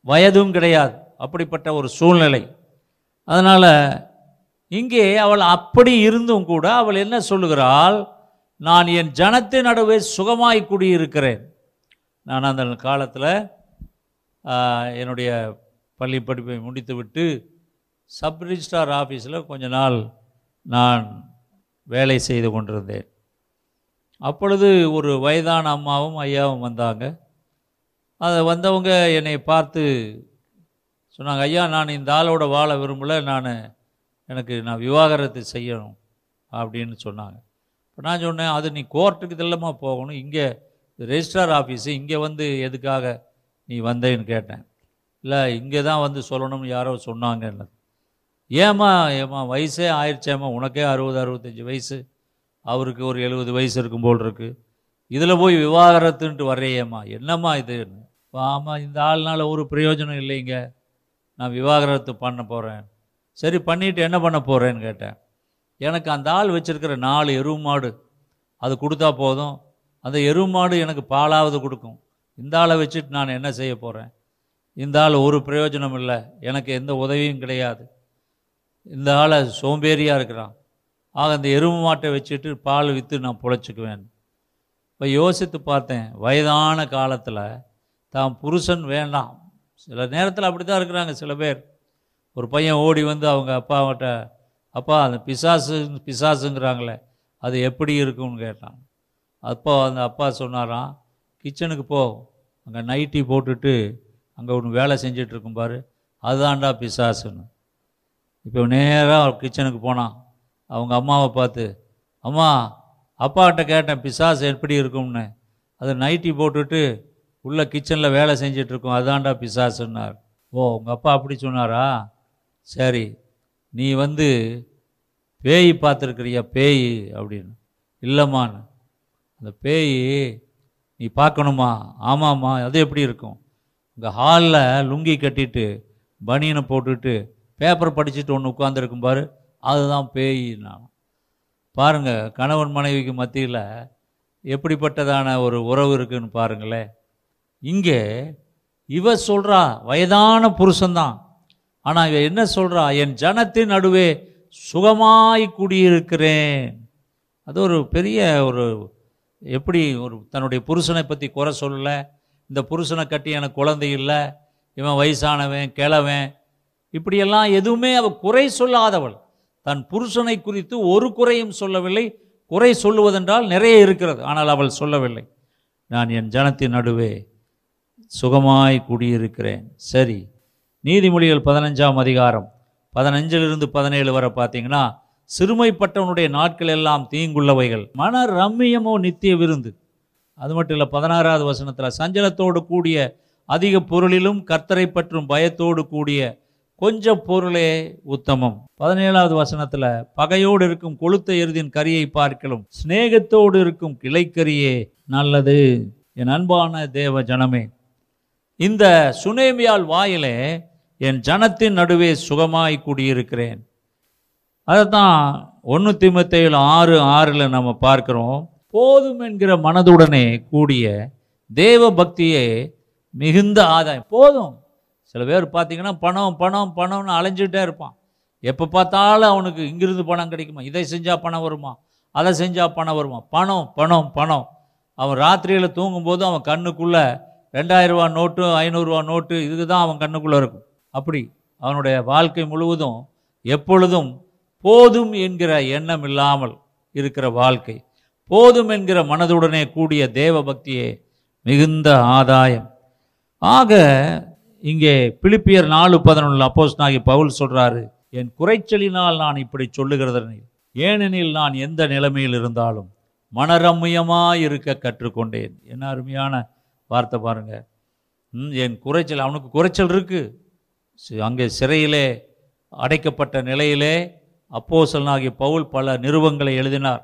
வயதும் கிடையாது. அப்படிப்பட்ட ஒரு சூழ்நிலை. அதனால் இங்கே அவள் அப்படி இருந்தும் கூட அவள் என்ன சொல்லுகிறாள்? நான் என் ஜனத்தின் நடுவே சுகமாய் குடியிருக்கிறேன். நான் அந்த காலத்தில் என்னுடைய பள்ளி படிப்பை முடித்துவிட்டு சப்ரிஜிஸ்ட்ரார் ஆஃபீஸில் கொஞ்ச நாள் நான் வேலை செய்து கொண்டிருந்தேன். அப்பொழுது ஒரு வயதான அம்மாவும் ஐயாவும் வந்தாங்க. அதை வந்தவங்க என்னை பார்த்து சொன்னாங்க ஐயா நான் இந்த ஆளோட வாழ விரும்பல நான் எனக்கு நான் விவாகரத்து செய்யணும் அப்படின்னு சொன்னாங்க. இப்போ நான் சொன்னேன் அது நீ கோர்ட்டுக்கு தெல்லமாக போகணும். இங்கே ரெஜிஸ்ட்ரார் ஆஃபீஸு இங்கே வந்து எதுக்காக நீ வந்தேன்னு கேட்டேன். இல்லை இங்கே தான் வந்து சொல்லணும்னு யாரோ சொன்னாங்கன்னு. ஏம்மா ஏம்மா வயசே ஆயிடுச்சேம்மா. உனக்கே அறுபது அறுபத்தஞ்சி வயசு. அவருக்கு ஒரு எழுபது வயசு இருக்கும் போல் இருக்கு. இதில் போய் விவாகரத்துன்ட்டு வரையேம்மா என்னம்மா இதுன்னு ஆமாம் இந்த ஆள்னால ஒரு பிரயோஜனம் இல்லைங்க. நான் விவாகரத்து பண்ண போகிறேன் சரி பண்ணிட்டு என்ன பண்ண போகிறேன்னு கேட்டேன். எனக்கு அந்த ஆள் வச்சுருக்கிற நாலு எருவு மாடு அது கொடுத்தா போதும். அந்த எருவு மாடு எனக்கு பாலாவது கொடுக்கும். இந்த ஆளை வச்சுட்டு நான் என்ன செய்ய போகிறேன் இந்த ஆள் ஒரு பிரயோஜனம் இல்லை. எனக்கு எந்த உதவியும் கிடையாது. இந்த ஆளை சோம்பேறியாக இருக்கிறான். ஆக அந்த எருமை மாட்டை வச்சுட்டு பால் விற்று நான் பொழைச்சிக்குவேன். இப்போ யோசித்து பார்த்தேன் வயதான காலத்தில் தான் புருஷன் வேண்டாம். சில நேரத்தில் அப்படி தான் இருக்கிறாங்க சில பேர். ஒரு பையன் ஓடி வந்து அவங்க அப்பாவிட்ட அப்பா அந்த பிசாசு பிசாசுங்கிறாங்களே அது எப்படி இருக்கும்னு கேட்டான். அப்போ அந்த அப்பா சொன்னாராம் கிச்சனுக்கு போ அங்கே நைட்டி போட்டுட்டு அங்கே ஒன்று வேலை செஞ்சிட்ருக்கும் பாரு அதுதான்டா பிசாசுன்னு. இப்போ நேராக கிச்சனுக்கு போனான். அவங்க அம்மாவை பார்த்து அம்மா அப்பாகிட்ட கேட்டேன் பிசாசு எப்படி இருக்கும்னு. அது நைட்டி போட்டுட்டு உள்ளே கிச்சனில் வேலை செஞ்சிட்ருக்கோம் அதான்டா பிசாசுன்னார். ஓ உங்கள் அப்பா அப்படி சொன்னாரா? சரி நீ வந்து பேய் பார்த்துருக்குறியா பேய் அப்படின்னு. இல்லைம்மான்னு அந்த பேய் நீ பார்க்கணுமா? ஆமாம்மா அது எப்படி இருக்கும்? உங்கள் ஹாலில் லுங்கி கட்டிட்டு பனியனை போட்டுட்டு பேப்பர் படிச்சுட்டு ஒன்று உட்காந்துருக்கும் பாரு அதுதான் பேய் நான் பாருங்கள் கணவன் மனைவிக்கு மத்தியில் எப்படிப்பட்டதான ஒரு உறவு இருக்குன்னு பாருங்களேன். இங்கே இவ சொல்கிறா வயதான புருஷன்தான். ஆனால் இவன் என்ன சொல்றா? என் ஜனத்தின் நடுவே சுகமாய் குடியிருக்கிறேன். அது ஒரு பெரிய ஒரு எப்படி ஒரு தன்னுடைய புருஷனை பற்றி குறை சொல்லலை. இந்த புருஷனை கட்டி எனக்கு குழந்தை இல்லை. இவன் வயசானவன் கிழவன். இப்படியெல்லாம் எதுவுமே அவள் குறை சொல்லாதவள். தன் புருஷனை குறித்து ஒரு குறையும் சொல்லவில்லை. குறை சொல்லுவதென்றால் நிறைய இருக்கிறது. ஆனால் அவள் சொல்லவில்லை. நான் என் ஜனத்தின் நடுவே சுகமாய் குடியிருக்கிறேன். சரி. நீதிமொழிகள் பதினஞ்சாம் அதிகாரம் பதினஞ்சிலிருந்து பதினேழு வரை பார்த்தீங்கன்னா சிறுமைப்பட்டவனுடைய நாட்கள் எல்லாம் தீங்குள்ளவைகள். மன ரம்மியமோ நித்திய விருந்து. அது மட்டும் இல்லை பதினாறாவது வசனத்தில் சஞ்சலத்தோடு கூடிய அதிக பொருளிலும் கர்த்தரை பற்றும் பயத்தோடு கூடிய கொஞ்ச பொருளே உத்தமம். பதினேழாவது வசனத்தில் பகையோடு இருக்கும் கொளுத்த எருதின் கரியை பார்க்கலும் சிநேகத்தோடு இருக்கும் கிளைக்கரியே நல்லது. என் அன்பான தேவ ஜனமே இந்த சுனேமியால் வாயிலே என் ஜனத்தின் நடுவே சுகமாய் குடியிருக்கிறேன். அதைத்தான் ஒன்று திமுத்தையில் ஆறு ஆறில் நம்ம பார்க்குறோம். போதும் என்கிற மனதுடனே கூடிய தேவ பக்தியே மிகுந்த ஆதாயம். போதும். சில பேர் பார்த்தீங்கன்னா பணம் பணம் பணம்னு அலைஞ்சிட்டே இருப்பான். எப்போ பார்த்தாலும் அவனுக்கு இங்கிருந்து பணம் கிடைக்குமா? இதை செஞ்சால் பணம் வருமா? அதை செஞ்சால் பணம் வருமா? பணம் பணம் பணம். அவன் ராத்திரியில் தூங்கும்போது அவன் கண்ணுக்குள்ளே ரெண்டாயிரம் ரூபா நோட்டு ஐநூறுரூவா நோட்டு இதுக்கு தான் அவன் கண்ணுக்குள்ளே இருக்கும். அப்படி அவனுடைய வாழ்க்கை முழுவதும் எப்பொழுதும் போதும் என்கிற எண்ணம் இல்லாமல் இருக்கிற வாழ்க்கை போதும் என்கிற மனதுடனே கூடிய தேவ பக்தியே மிகுந்த ஆதாயம். ஆக இங்கே பிலிப்பியர் நாலு பதினொன்று அப்போஸ் நாகி பவுல் சொல்றாரு என் குறைச்சலினால் நான் இப்படி சொல்லுகிறதனை ஏனெனில் நான் எந்த நிலைமையில் இருந்தாலும் மனரம்மியமாக இருக்க கற்றுக்கொண்டேன். என்ன அருமையான வார்த்தை பாருங்கள் என் குறைச்சல் அவனுக்கு குறைச்சல் இருக்குது அங்கே சிறையிலே அடைக்கப்பட்ட நிலையிலே அப்போசலனாகிய பவுல் பல நிருபங்களை எழுதினார்.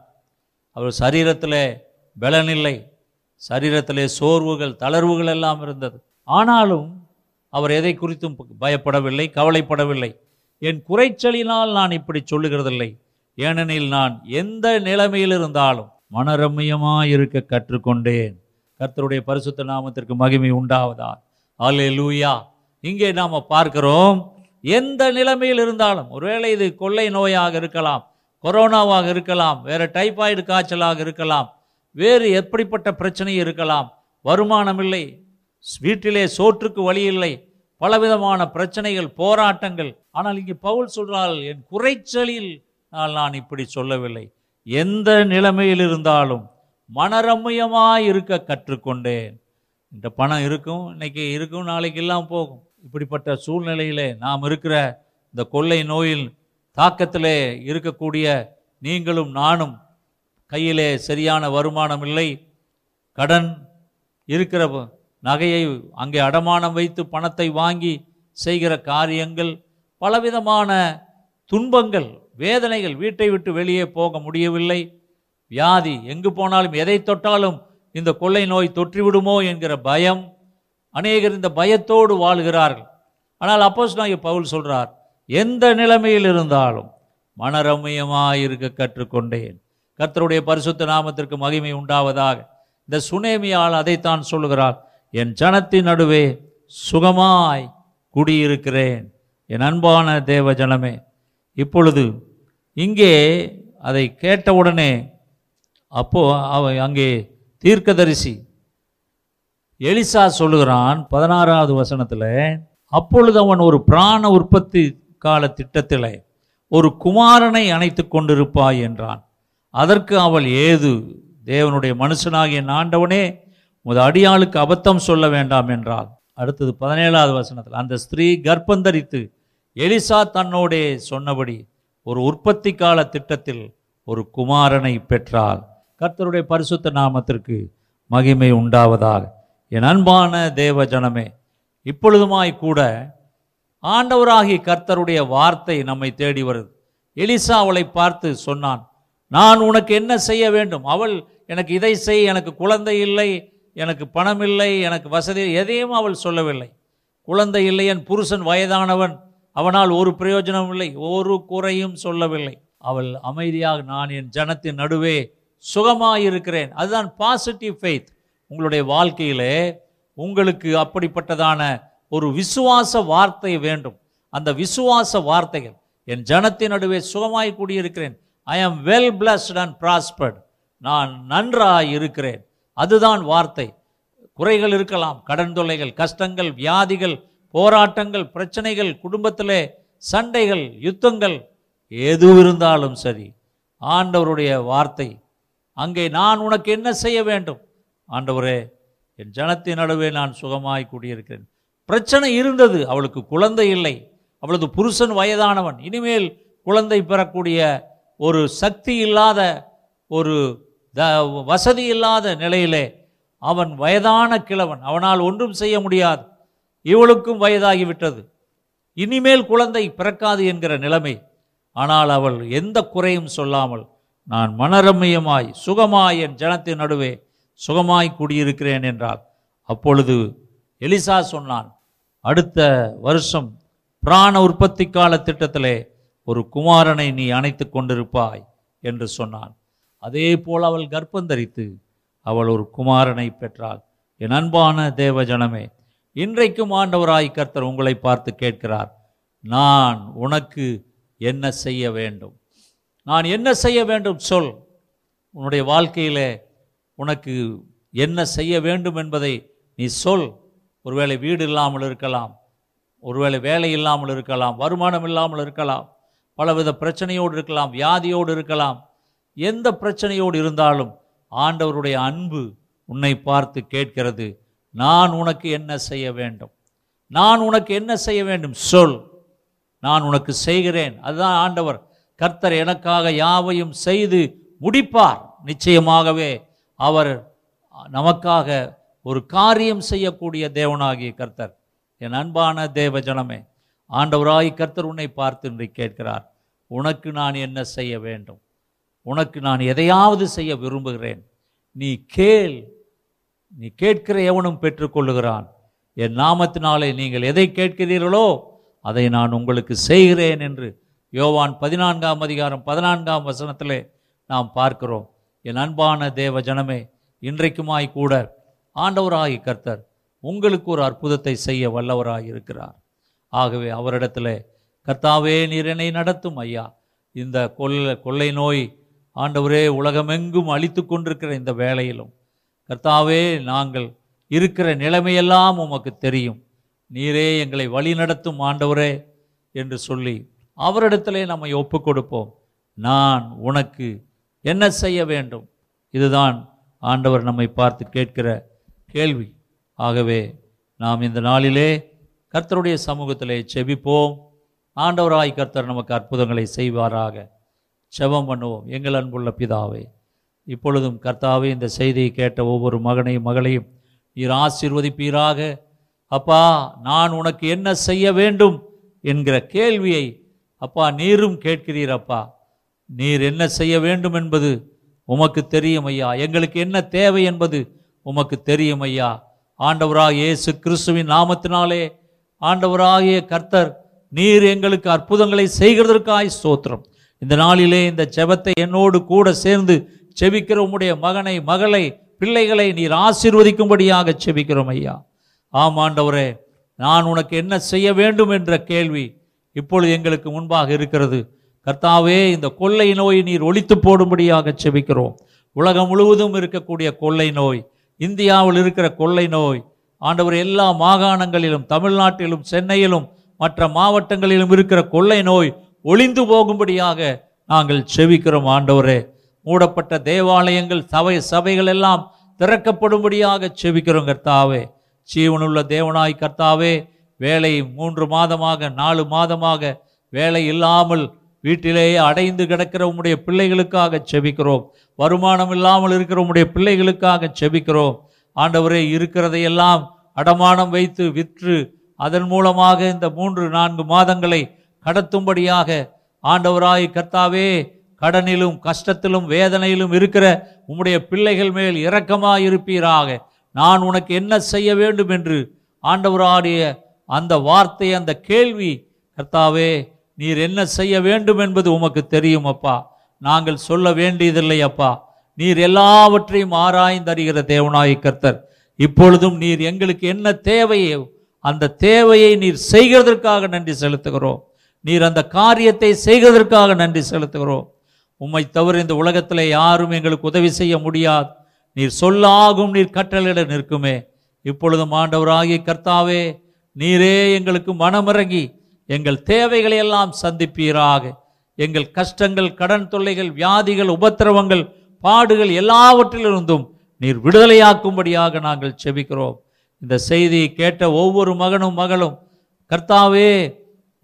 அவர் சரீரத்தில் பலனில்லை. சரீரத்திலே சோர்வுகள் தளர்வுகள் எல்லாம் இருந்தது. ஆனாலும் அவர் எதை குறித்தும் பயப்படவில்லை கவலைப்படவில்லை. என் குறைச்சலினால் நான் இப்படி சொல்லுகிறதில்லை. ஏனெனில் நான் எந்த நிலைமையில் இருந்தாலும் மனரம்மியமாய் இருக்க கற்றுக்கொண்டேன். கர்த்தருடைய பரிசுத்த நாமத்திற்கு மகிமை உண்டாவதா ஆலே லூயா இங்கே நாம் பார்க்கிறோம் எந்த நிலைமையில் இருந்தாலும் ஒருவேளை இது கொள்ளை நோயாக இருக்கலாம் கொரோனாவாக இருக்கலாம் வேறு டைபாய்டு காய்ச்சலாக இருக்கலாம் வேறு எப்படிப்பட்ட பிரச்சனை இருக்கலாம் வருமானம் இல்லை வீட்டிலே சோற்றுக்கு வழி இல்லை பலவிதமான பிரச்சனைகள் போராட்டங்கள். ஆனால் இங்கே பவுல் சொல்றால் என் குறைச்சலில் நான் இப்படி சொல்லவில்லை. எந்த நிலைமையில் இருந்தாலும் மனரம்மியமாய் இருக்க கற்றுக்கொண்டேன். இந்த பணம் இருக்கும் இன்னைக்கு இருக்கும் நாளைக்கு எல்லாம் போகும். இப்படிப்பட்ட சூழ்நிலையிலே நாம் இருக்கிற இந்த கொள்ளை நோயில் தாக்கத்திலே இருக்கக்கூடிய நீங்களும் நானும் கையிலே சரியான வருமானம் இல்லை. கடன் இருக்கிற நகையை அங்கே அடமானம் வைத்து பணத்தை வாங்கி செய்கிற காரியங்கள் பலவிதமான துன்பங்கள் வேதனைகள் வீட்டை விட்டு வெளியே போக முடியவில்லை. வியாதி எங்கு போனாலும் எதை தொட்டாலும் இந்த கொள்ளை நோய் தொற்றிவிடுமோ என்கிற பயம். அநேகர் இந்த பயத்தோடு வாழ்கிறார்கள். ஆனால் அப்போஸ் பவுல் சொல்கிறார் எந்த நிலைமையில் இருந்தாலும் மனரம்மியமாய் இருக்க கற்றுக்கொண்டேன். கர்த்தருடைய பரிசுத்த நாமத்திற்கு மகிமை உண்டாவதாக. இந்த சுனேமியால் அதைத்தான் சொல்லுகிறார் என் ஜனத்தின் நடுவே சுகமாய் குடியிருக்கிறேன் என் அன்பான தேவ ஜனமே. இப்பொழுது இங்கே அதை கேட்டவுடனே அப்போது அவ அங்கே தீர்க்கதரிசி எலிசா சொல்லுகிறான் பதினாறாவது வசனத்தில் அப்பொழுது அவன் ஒரு பிராண உற்பத்தி கால திட்டத்தில் ஒரு குமாரனை அணைத்து கொண்டிருப்பாய் என்றான். அதற்கு அவள் ஏது? தேவனுடைய மனுஷனாகிய ஆண்டவனே உமது அடியாளுக்கு அபத்தம் சொல்ல வேண்டாம் என்றாள். அடுத்தது பதினேழாவது வசனத்தில் அந்த ஸ்திரீ கர்ப்பந்தரித்து எலிசா தன்னோடே சொன்னபடி ஒரு உற்பத்தி கால திட்டத்தில் ஒரு குமாரனை பெற்றாள். கர்த்தருடைய பரிசுத்த நாமத்திற்கு மகிமை உண்டாவதாக. என் அன்பான தேவ ஜனமே இப்பொழுதுமாய் கூட ஆண்டவராகி கர்த்தருடைய வார்த்தை நம்மை தேடி வருது. எலிசா அவளை பார்த்து சொன்னான் நான் உனக்கு என்ன செய்ய வேண்டும்? அவள் எனக்கு இதை செய் எனக்கு குழந்தை இல்லை எனக்கு பணம் இல்லை எனக்கு வசதி எதையும் அவள் சொல்லவில்லை. குழந்தை இல்லை என் புருஷன் வயதானவன் அவனால் ஒரு பிரயோஜனம் இல்லை ஒரு குறையும் சொல்லவில்லை. அவள் அமைதியாக நான் என் ஜனத்தின் நடுவே சுகமாயிருக்கிறேன். அதுதான் பாசிட்டிவ் ஃபெய்த் உங்களுடைய வாழ்க்கையிலே உங்களுக்கு அப்படிப்பட்டதான ஒரு விசுவாச வார்த்தை வேண்டும். அந்த விசுவாச வார்த்தைகள் என் ஜனத்தின் நடுவே சுகமாய் கூடியிருக்கிறேன். ஐ ஆம் வெல் பிளஸ்ட் அண்ட் ப்ராஸ்பர்ட் நான் நன்றாய் இருக்கிறேன். அதுதான் வார்த்தை. குறைகள் இருக்கலாம் கடன் தொல்லைகள் கஷ்டங்கள் வியாதிகள் போராட்டங்கள் பிரச்சனைகள் குடும்பத்திலே சண்டைகள் யுத்தங்கள் எது இருந்தாலும் சரி. ஆண்டவருடைய வார்த்தை. அங்கே நான் உனக்கு என்ன செய்ய வேண்டும்? ஆண்டவரே என் ஜனத்தின் நடுவே நான் சுகமாய் கூடியிருக்கிறேன். பிரச்சனை இருந்தது அவளுக்கு குழந்தை இல்லை. அவளது புருஷன் வயதானவன். இனிமேல் குழந்தை பெறக்கூடிய ஒரு சக்தி இல்லாத ஒரு த வசதி இல்லாத நிலையிலே அவன் வயதான கிழவன். அவனால் ஒன்றும் செய்ய முடியாது. இவளுக்கும் வயதாகிவிட்டது. இனிமேல் குழந்தை பிறக்காது என்கிற நிலைமை. ஆனால் அவள் எந்த குறையும் சொல்லாமல் நான் மனரம்மியமாய் சுகமாய் என் ஜனத்தின் நடுவே சுகமாய் குடியிருக்கிறேன் என்றார். அப்பொழுது எலிசா சொன்னான் அடுத்த வருஷம் பிராண உற்பத்தி கால திட்டத்திலே ஒரு குமாரனை நீ அணைத்து கொண்டிருப்பாய் என்று சொன்னான். அதே போல் அவள் கர்ப்பந்தரித்து அவள் ஒரு குமாரனை பெற்றாள். என் அன்பான தேவ ஜனமே இன்றைக்கும் ஆண்டவராய் கர்த்தர் உங்களை பார்த்து கேட்கிறார். நான் உனக்கு என்ன செய்ய வேண்டும்? நான் என்ன செய்ய வேண்டும்? சொல். உன்னுடைய வாழ்க்கையிலே உனக்கு என்ன செய்ய வேண்டும் என்பதை நீ சொல். ஒருவேளை வீடு இல்லாமல் இருக்கலாம் ஒருவேளை வேலை இல்லாமல் இருக்கலாம் வருமானம் இல்லாமல் இருக்கலாம் பலவித பிரச்சனையோடு இருக்கலாம் வியாதியோடு இருக்கலாம். எந்த பிரச்சனையோடு இருந்தாலும் ஆண்டவருடைய அன்பு உன்னை பார்த்து கேட்கிறது. நான் உனக்கு என்ன செய்ய வேண்டும்? நான் உனக்கு என்ன செய்ய வேண்டும்? சொல். நான் உனக்கு செய்கிறேன். அதுதான் ஆண்டவர். கர்த்தர் எனக்காக யாவையும் செய்து முடிப்பார். நிச்சயமாகவே அவர் நமக்காக ஒரு காரியம் செய்யக்கூடிய தேவனாகிய கர்த்தர். என் அன்பான தேவ ஜனமே ஆண்டவராய் கர்த்தர் உன்னை பார்த்து என்று கேட்கிறார். உனக்கு நான் என்ன செய்ய வேண்டும்? உனக்கு நான் எதையாவது செய்ய விரும்புகிறேன். நீ கேள். நீ கேட்கிற எவனும் பெற்றுக்கொள்ளுகிறான். என் நாமத்தினாலே நீங்கள் எதை கேட்கிறீர்களோ அதை நான் உங்களுக்கு செய்கிறேன் என்று யோவான் பதினான்காம் அதிகாரம் பதினான்காம் வசனத்திலே நாம் பார்க்கிறோம். என் அன்பான தேவ ஜனமே இன்றைக்குமாய் கூட ஆண்டவராகி கர்த்தர் உங்களுக்கு ஒரு அற்புதத்தை செய்ய வல்லவராக இருக்கிறார் ஆகவே அவரிடத்தில் கர்த்தாவே நீர் என்னை நடத்தும் ஐயா. இந்த கொள்ளை கொள்ளை நோய் ஆண்டவரே உலகமெங்கும் அழித்து கொண்டிருக்கிற இந்த வேலையிலும் கர்த்தாவே நாங்கள் இருக்கிற நிலைமையெல்லாம் உமக்கு தெரியும். நீரே எங்களை வழி நடத்தும் ஆண்டவரே என்று சொல்லி அவரிடத்திலே நம்மை ஒப்பு கொடுப்போம். நான் உனக்கு என்ன செய்ய வேண்டும்? இதுதான் ஆண்டவர் நம்மை பார்த்து கேட்கிற கேள்வி. ஆகவே நாம் இந்த நாளிலே கர்த்தருடைய சமூகத்திலே செபிப்போம். ஆண்டவராய் கர்த்தர் நமக்கு அற்புதங்களை செய்வாராக. செபம் பண்ணுவோம். எங்கள் அன்புள்ள பிதாவே இப்பொழுதும் கர்த்தாவே இந்த செய்தியை கேட்ட ஒவ்வொரு மகனையும் மகளையும் நீர் ஆசீர்வதிப்பீராக. அப்பா நான் உனக்கு என்ன செய்ய வேண்டும்? என்கிற கேள்வியை அப்பா நீரும் கேட்கிறீர் அப்பா. நீர் என்ன செய்ய வேண்டும் என்பது உமக்கு தெரியும் ஐயா. எங்களுக்கு என்ன தேவை என்பது உமக்கு தெரியும் ஐயா. ஆண்டவராக இயேசு கிறிஸ்துவின் நாமத்தினாலே ஆண்டவராகிய கர்த்தர் நீர் எங்களுக்கு அற்புதங்களை செய்கிறதற்காய் ஸ்தோத்திரம். இந்த நாளிலே இந்த ஜெபத்தை என்னோடு கூட சேர்ந்து செபிக்கிற உம்முடைய மகனை மகளை பிள்ளைகளை நீர் ஆசீர்வதிக்கும்படியாக செபிக்கிறோம் ஐயா. ஆம் ஆண்டவரே நான் உனக்கு என்ன செய்ய வேண்டும் என்ற கேள்வி இப்பொழுது எங்களுக்கு முன்பாக இருக்கிறது. கர்த்தாவே இந்த கொள்ளை நோய் நீர் ஒழித்து போடும்படியாக செபிக்கிறோம். உலகம் முழுவதும் இருக்கக்கூடிய கொள்ளை நோய் இந்தியாவில் இருக்கிற கொள்ளை நோய் ஆண்டவர் எல்லா மாகாணங்களிலும் தமிழ்நாட்டிலும் சென்னையிலும் மற்ற மாவட்டங்களிலும் இருக்கிற கொள்ளை நோய் ஒளிந்து போகும்படியாக நாங்கள் செவிக்கிறோம் ஆண்டவரே. மூடப்பட்ட தேவாலயங்கள் சபை சபைகள் எல்லாம் திறக்கப்படும்படியாக செவிக்கிறோம் கர்த்தாவே. ஜீவனுள்ள தேவனாய் கர்த்தாவே வேலை மூன்று மாதமாக நாலு மாதமாக வேலை இல்லாமல் வீட்டிலேயே அடைந்து கிடக்கிற உம்முடைய பிள்ளைகளுக்காக செபிக்கிறோம். வருமானம் இல்லாமல் இருக்கிற உம்முடைய பிள்ளைகளுக்காக செபிக்கிறோம். ஆண்டவரே இருக்கிறதையெல்லாம் அடமானம் வைத்து விற்று அதன் மூலமாக இந்த மூன்று நான்கு மாதங்களை கடத்தும்படியாக ஆண்டவராய் கர்த்தாவே கடனிலும் கஷ்டத்திலும் வேதனையிலும் இருக்கிற உம்முடைய பிள்ளைகள் மேல் இரக்கமாயிருப்பீராக. நான் உனக்கு என்ன செய்ய வேண்டும் என்று ஆண்டவராடைய அந்த வார்த்தை அந்த கேள்வி கர்த்தாவே நீர் என்ன செய்ய வேண்டும் என்பது உமக்கு தெரியும் அப்பா. நாங்கள் சொல்ல வேண்டியதில்லை அப்பா. நீர் எல்லாவற்றையும் ஆராய்ந்தறிகிற தேவனாய் கர்த்தர். இப்பொழுதும் நீர் எங்களுக்கு என்ன தேவையோ அந்த தேவையை நீர் செய்கிறதற்காக நன்றி செலுத்துகிறோம். நீர் அந்த காரியத்தை செய்கிறதற்காக நன்றி செலுத்துகிறோம். உம்மை தவிர இந்த உலகத்தில் யாரும் எங்களுக்கு உதவி செய்ய முடியாது. நீர் சொல்லாகும் நீர் கட்டளையிட நிற்குமே. இப்பொழுதும் ஆண்டவராகிய கர்த்தாவே நீரே எங்களுக்கு மனமிறங்கி எங்கள் தேவைகளை எல்லாம் சந்திப்பீராக. எங்கள் கஷ்டங்கள் கடன் தொல்லைகள் வியாதிகள் உபத்திரவங்கள் பாடுகள் எல்லாவற்றிலிருந்தும் நீர் விடுதலையாக்கும்படியாக நாங்கள் செபிக்கிறோம். இந்த செய்தியை கேட்ட ஒவ்வொரு மகனும் மகளும் கர்த்தாவே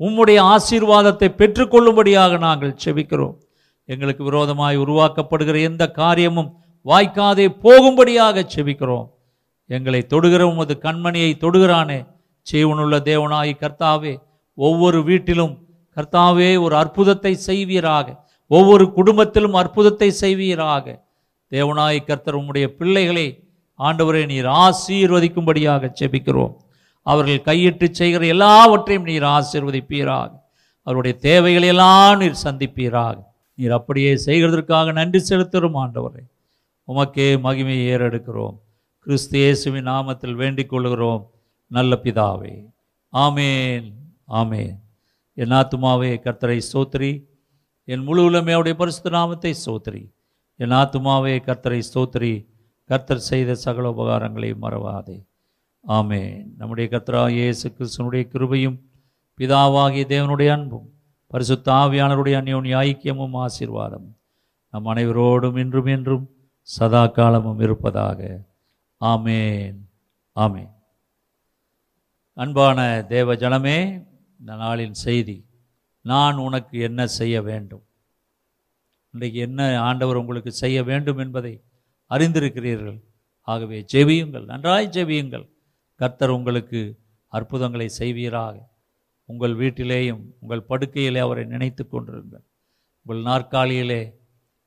உம்முடைய ஆசீர்வாதத்தை பெற்றுக்கொள்ளும்படியாக நாங்கள் செபிக்கிறோம். எங்களுக்கு விரோதமாய் உருவாக்கப்படுகிற எந்த காரியமும் வாய்க்காதே போகும்படியாக செபிக்கிறோம். எங்களை தொடுகிற உமது கண்மணியை தொடுகிறானே. ஜீவனுள்ள தேவனாய் கர்த்தாவே ஒவ்வொரு வீட்டிலும் கர்த்தாவே ஒரு அற்புதத்தை செய்வீராக. ஒவ்வொரு குடும்பத்திலும் அற்புதத்தை செய்வீராக. தேவனாய் கர்த்தர் உம்முடைய பிள்ளைகளை ஆண்டவரை நீர் ஆசீர்வதிக்கும்படியாக செபிக்கிறோம் அவர்கள் கையிட்டு செய்கிற எல்லாவற்றையும் நீர் ஆசீர்வதிப்பீராக. அவருடைய தேவைகளை எல்லாம் நீர் சந்திப்பீராக. நீர் அப்படியே செய்கிறதற்காக நன்றி செலுத்துகிறோம் ஆண்டவரை. உமக்கே மகிமையை ஏறெடுக்கிறோம். கிறிஸ்து இயேசுவின் நாமத்தில் வேண்டிக் கொள்கிறோம். நல்ல பிதாவே. ஆமேன். ஆமே என் ஆத்துமாவே கர்த்தரை ஸ்தோத்திரி. என் முழு உலமே அவருடைய பரிசுத்த நாமத்தை சோத்ரி என் ஆத்துமாவே கர்த்தரை ஸ்தோத்திரி. கர்த்தர் செய்த சகல உபகாரங்களை மறவாதே. ஆமே நம்முடைய கர்த்தரா இயேசு கிருஷ்ணனுடைய கிருபையும் பிதாவாகிய தேவனுடைய அன்பும் பரிசுத்த ஆவியானருடைய அந்யோன்ய ஐக்கியமும் ஆசீர்வாதம் நம் அனைவரோடும் இன்றும் என்றும் சதா காலமும் இருப்பதாக. ஆமேன். ஆமே அன்பான தேவ ஜனமே இந்த நாளின் செய்தி நான் உனக்கு என்ன செய்ய வேண்டும்? இன்றைக்கு என்ன ஆண்டவர் உங்களுக்கு செய்ய வேண்டும் என்பதை அறிந்திருக்கிறீர்கள்? ஆகவே ஜெபியுங்கள் நன்றாய் ஜெபியுங்கள். கர்த்தர் உங்களுக்கு அற்புதங்களை செய்வீராக. உங்கள் வீட்டிலேயும் உங்கள் படுக்கையிலே அவரை நினைத்து கொண்டிருங்கள். உங்கள் நாற்காலியிலே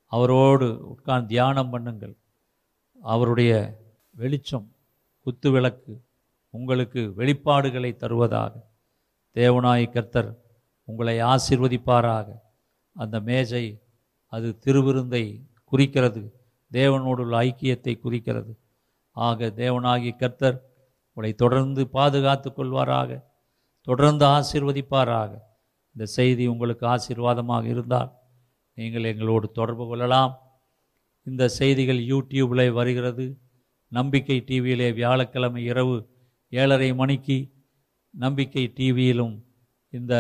அவரோடு உட்கார்ந்து தியானம் பண்ணுங்கள். அவருடைய வெளிச்சம் குத்து விளக்கு உங்களுக்கு வெளிப்பாடுகளை தருவதாக. தேவனாய் கர்த்தர் உங்களை ஆசீர்வதிப்பாராக. அந்த மேஜை அது திருவிருந்தை குறிக்கிறது. தேவனோடுள்ள ஐக்கியத்தை குறிக்கிறது. ஆக தேவனாகி கர்த்தர் உங்களை தொடர்ந்து பாதுகாத்து கொள்வாராக. தொடர்ந்து ஆசீர்வதிப்பாராக. இந்த செய்தி உங்களுக்கு ஆசீர்வாதமாக இருந்தால் நீங்கள் எங்களோடு தொடர்பு கொள்ளலாம். இந்த செய்திகள் யூடியூபில் வருகிறது. நம்பிக்கை டிவியிலே வியாழக்கிழமை இரவு ஏழரை மணிக்கு நம்பிக்கை டிவியிலும் இந்த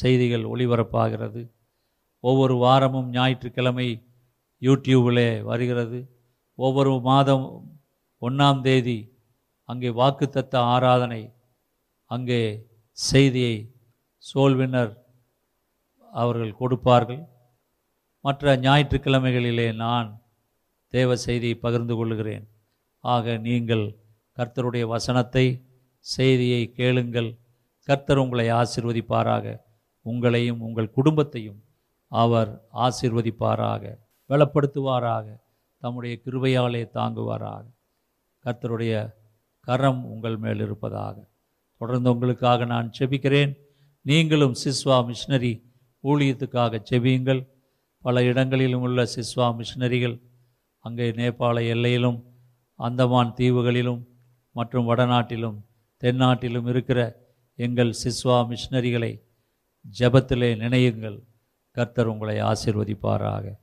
செய்திகள் ஒளிபரப்பாகிறது. ஒவ்வொரு வாரமும் ஞாயிற்றுக்கிழமை யூடியூபிலே வருகிறது. ஒவ்வொரு மாதம் ஒன்றாம் தேதி அங்கே வாக்குத்தத்த ஆராதனை அங்கே செய்தியை சோல்வினர் அவர்கள் கொடுப்பார்கள். மற்ற ஞாயிற்றுக்கிழமைகளிலே நான் தேவ செய்தியை பகிர்ந்து கொள்கிறேன். ஆக நீங்கள் கர்த்தருடைய வசனத்தை செய்தியை கேளுங்கள். கர்த்தர் உங்களை ஆசிர்வதிப்பாராக. உங்களையும் உங்கள் குடும்பத்தையும் அவர் ஆசிர்வதிப்பாராக. பலப்படுத்துவாராக. தம்முடைய கிருபையாலே தாங்குவாராக. கர்த்தருடைய கரம் உங்கள் மேல் இருப்பதாக. தொடர்ந்து உங்களுக்காக நான் செபிக்கிறேன். நீங்களும் சிஸ்வா மிஷினரி ஊழியத்துக்காக செபியுங்கள். பல இடங்களிலும் உள்ள சிஸ்வா மிஷினரிகள் அங்கே நேபாள எல்லையிலும் அந்தமான் தீவுகளிலும் மற்றும் வடநாட்டிலும் தென்னாட்டிலும் இருக்கிற எங்கள் சிஸ்வா மிஷினரிகளை ஜபத்திலே நினையுங்கள். கர்த்தர் உங்களை ஆசிர்வதிப்பாராக.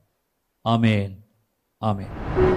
ஆமேன். ஆமேன்.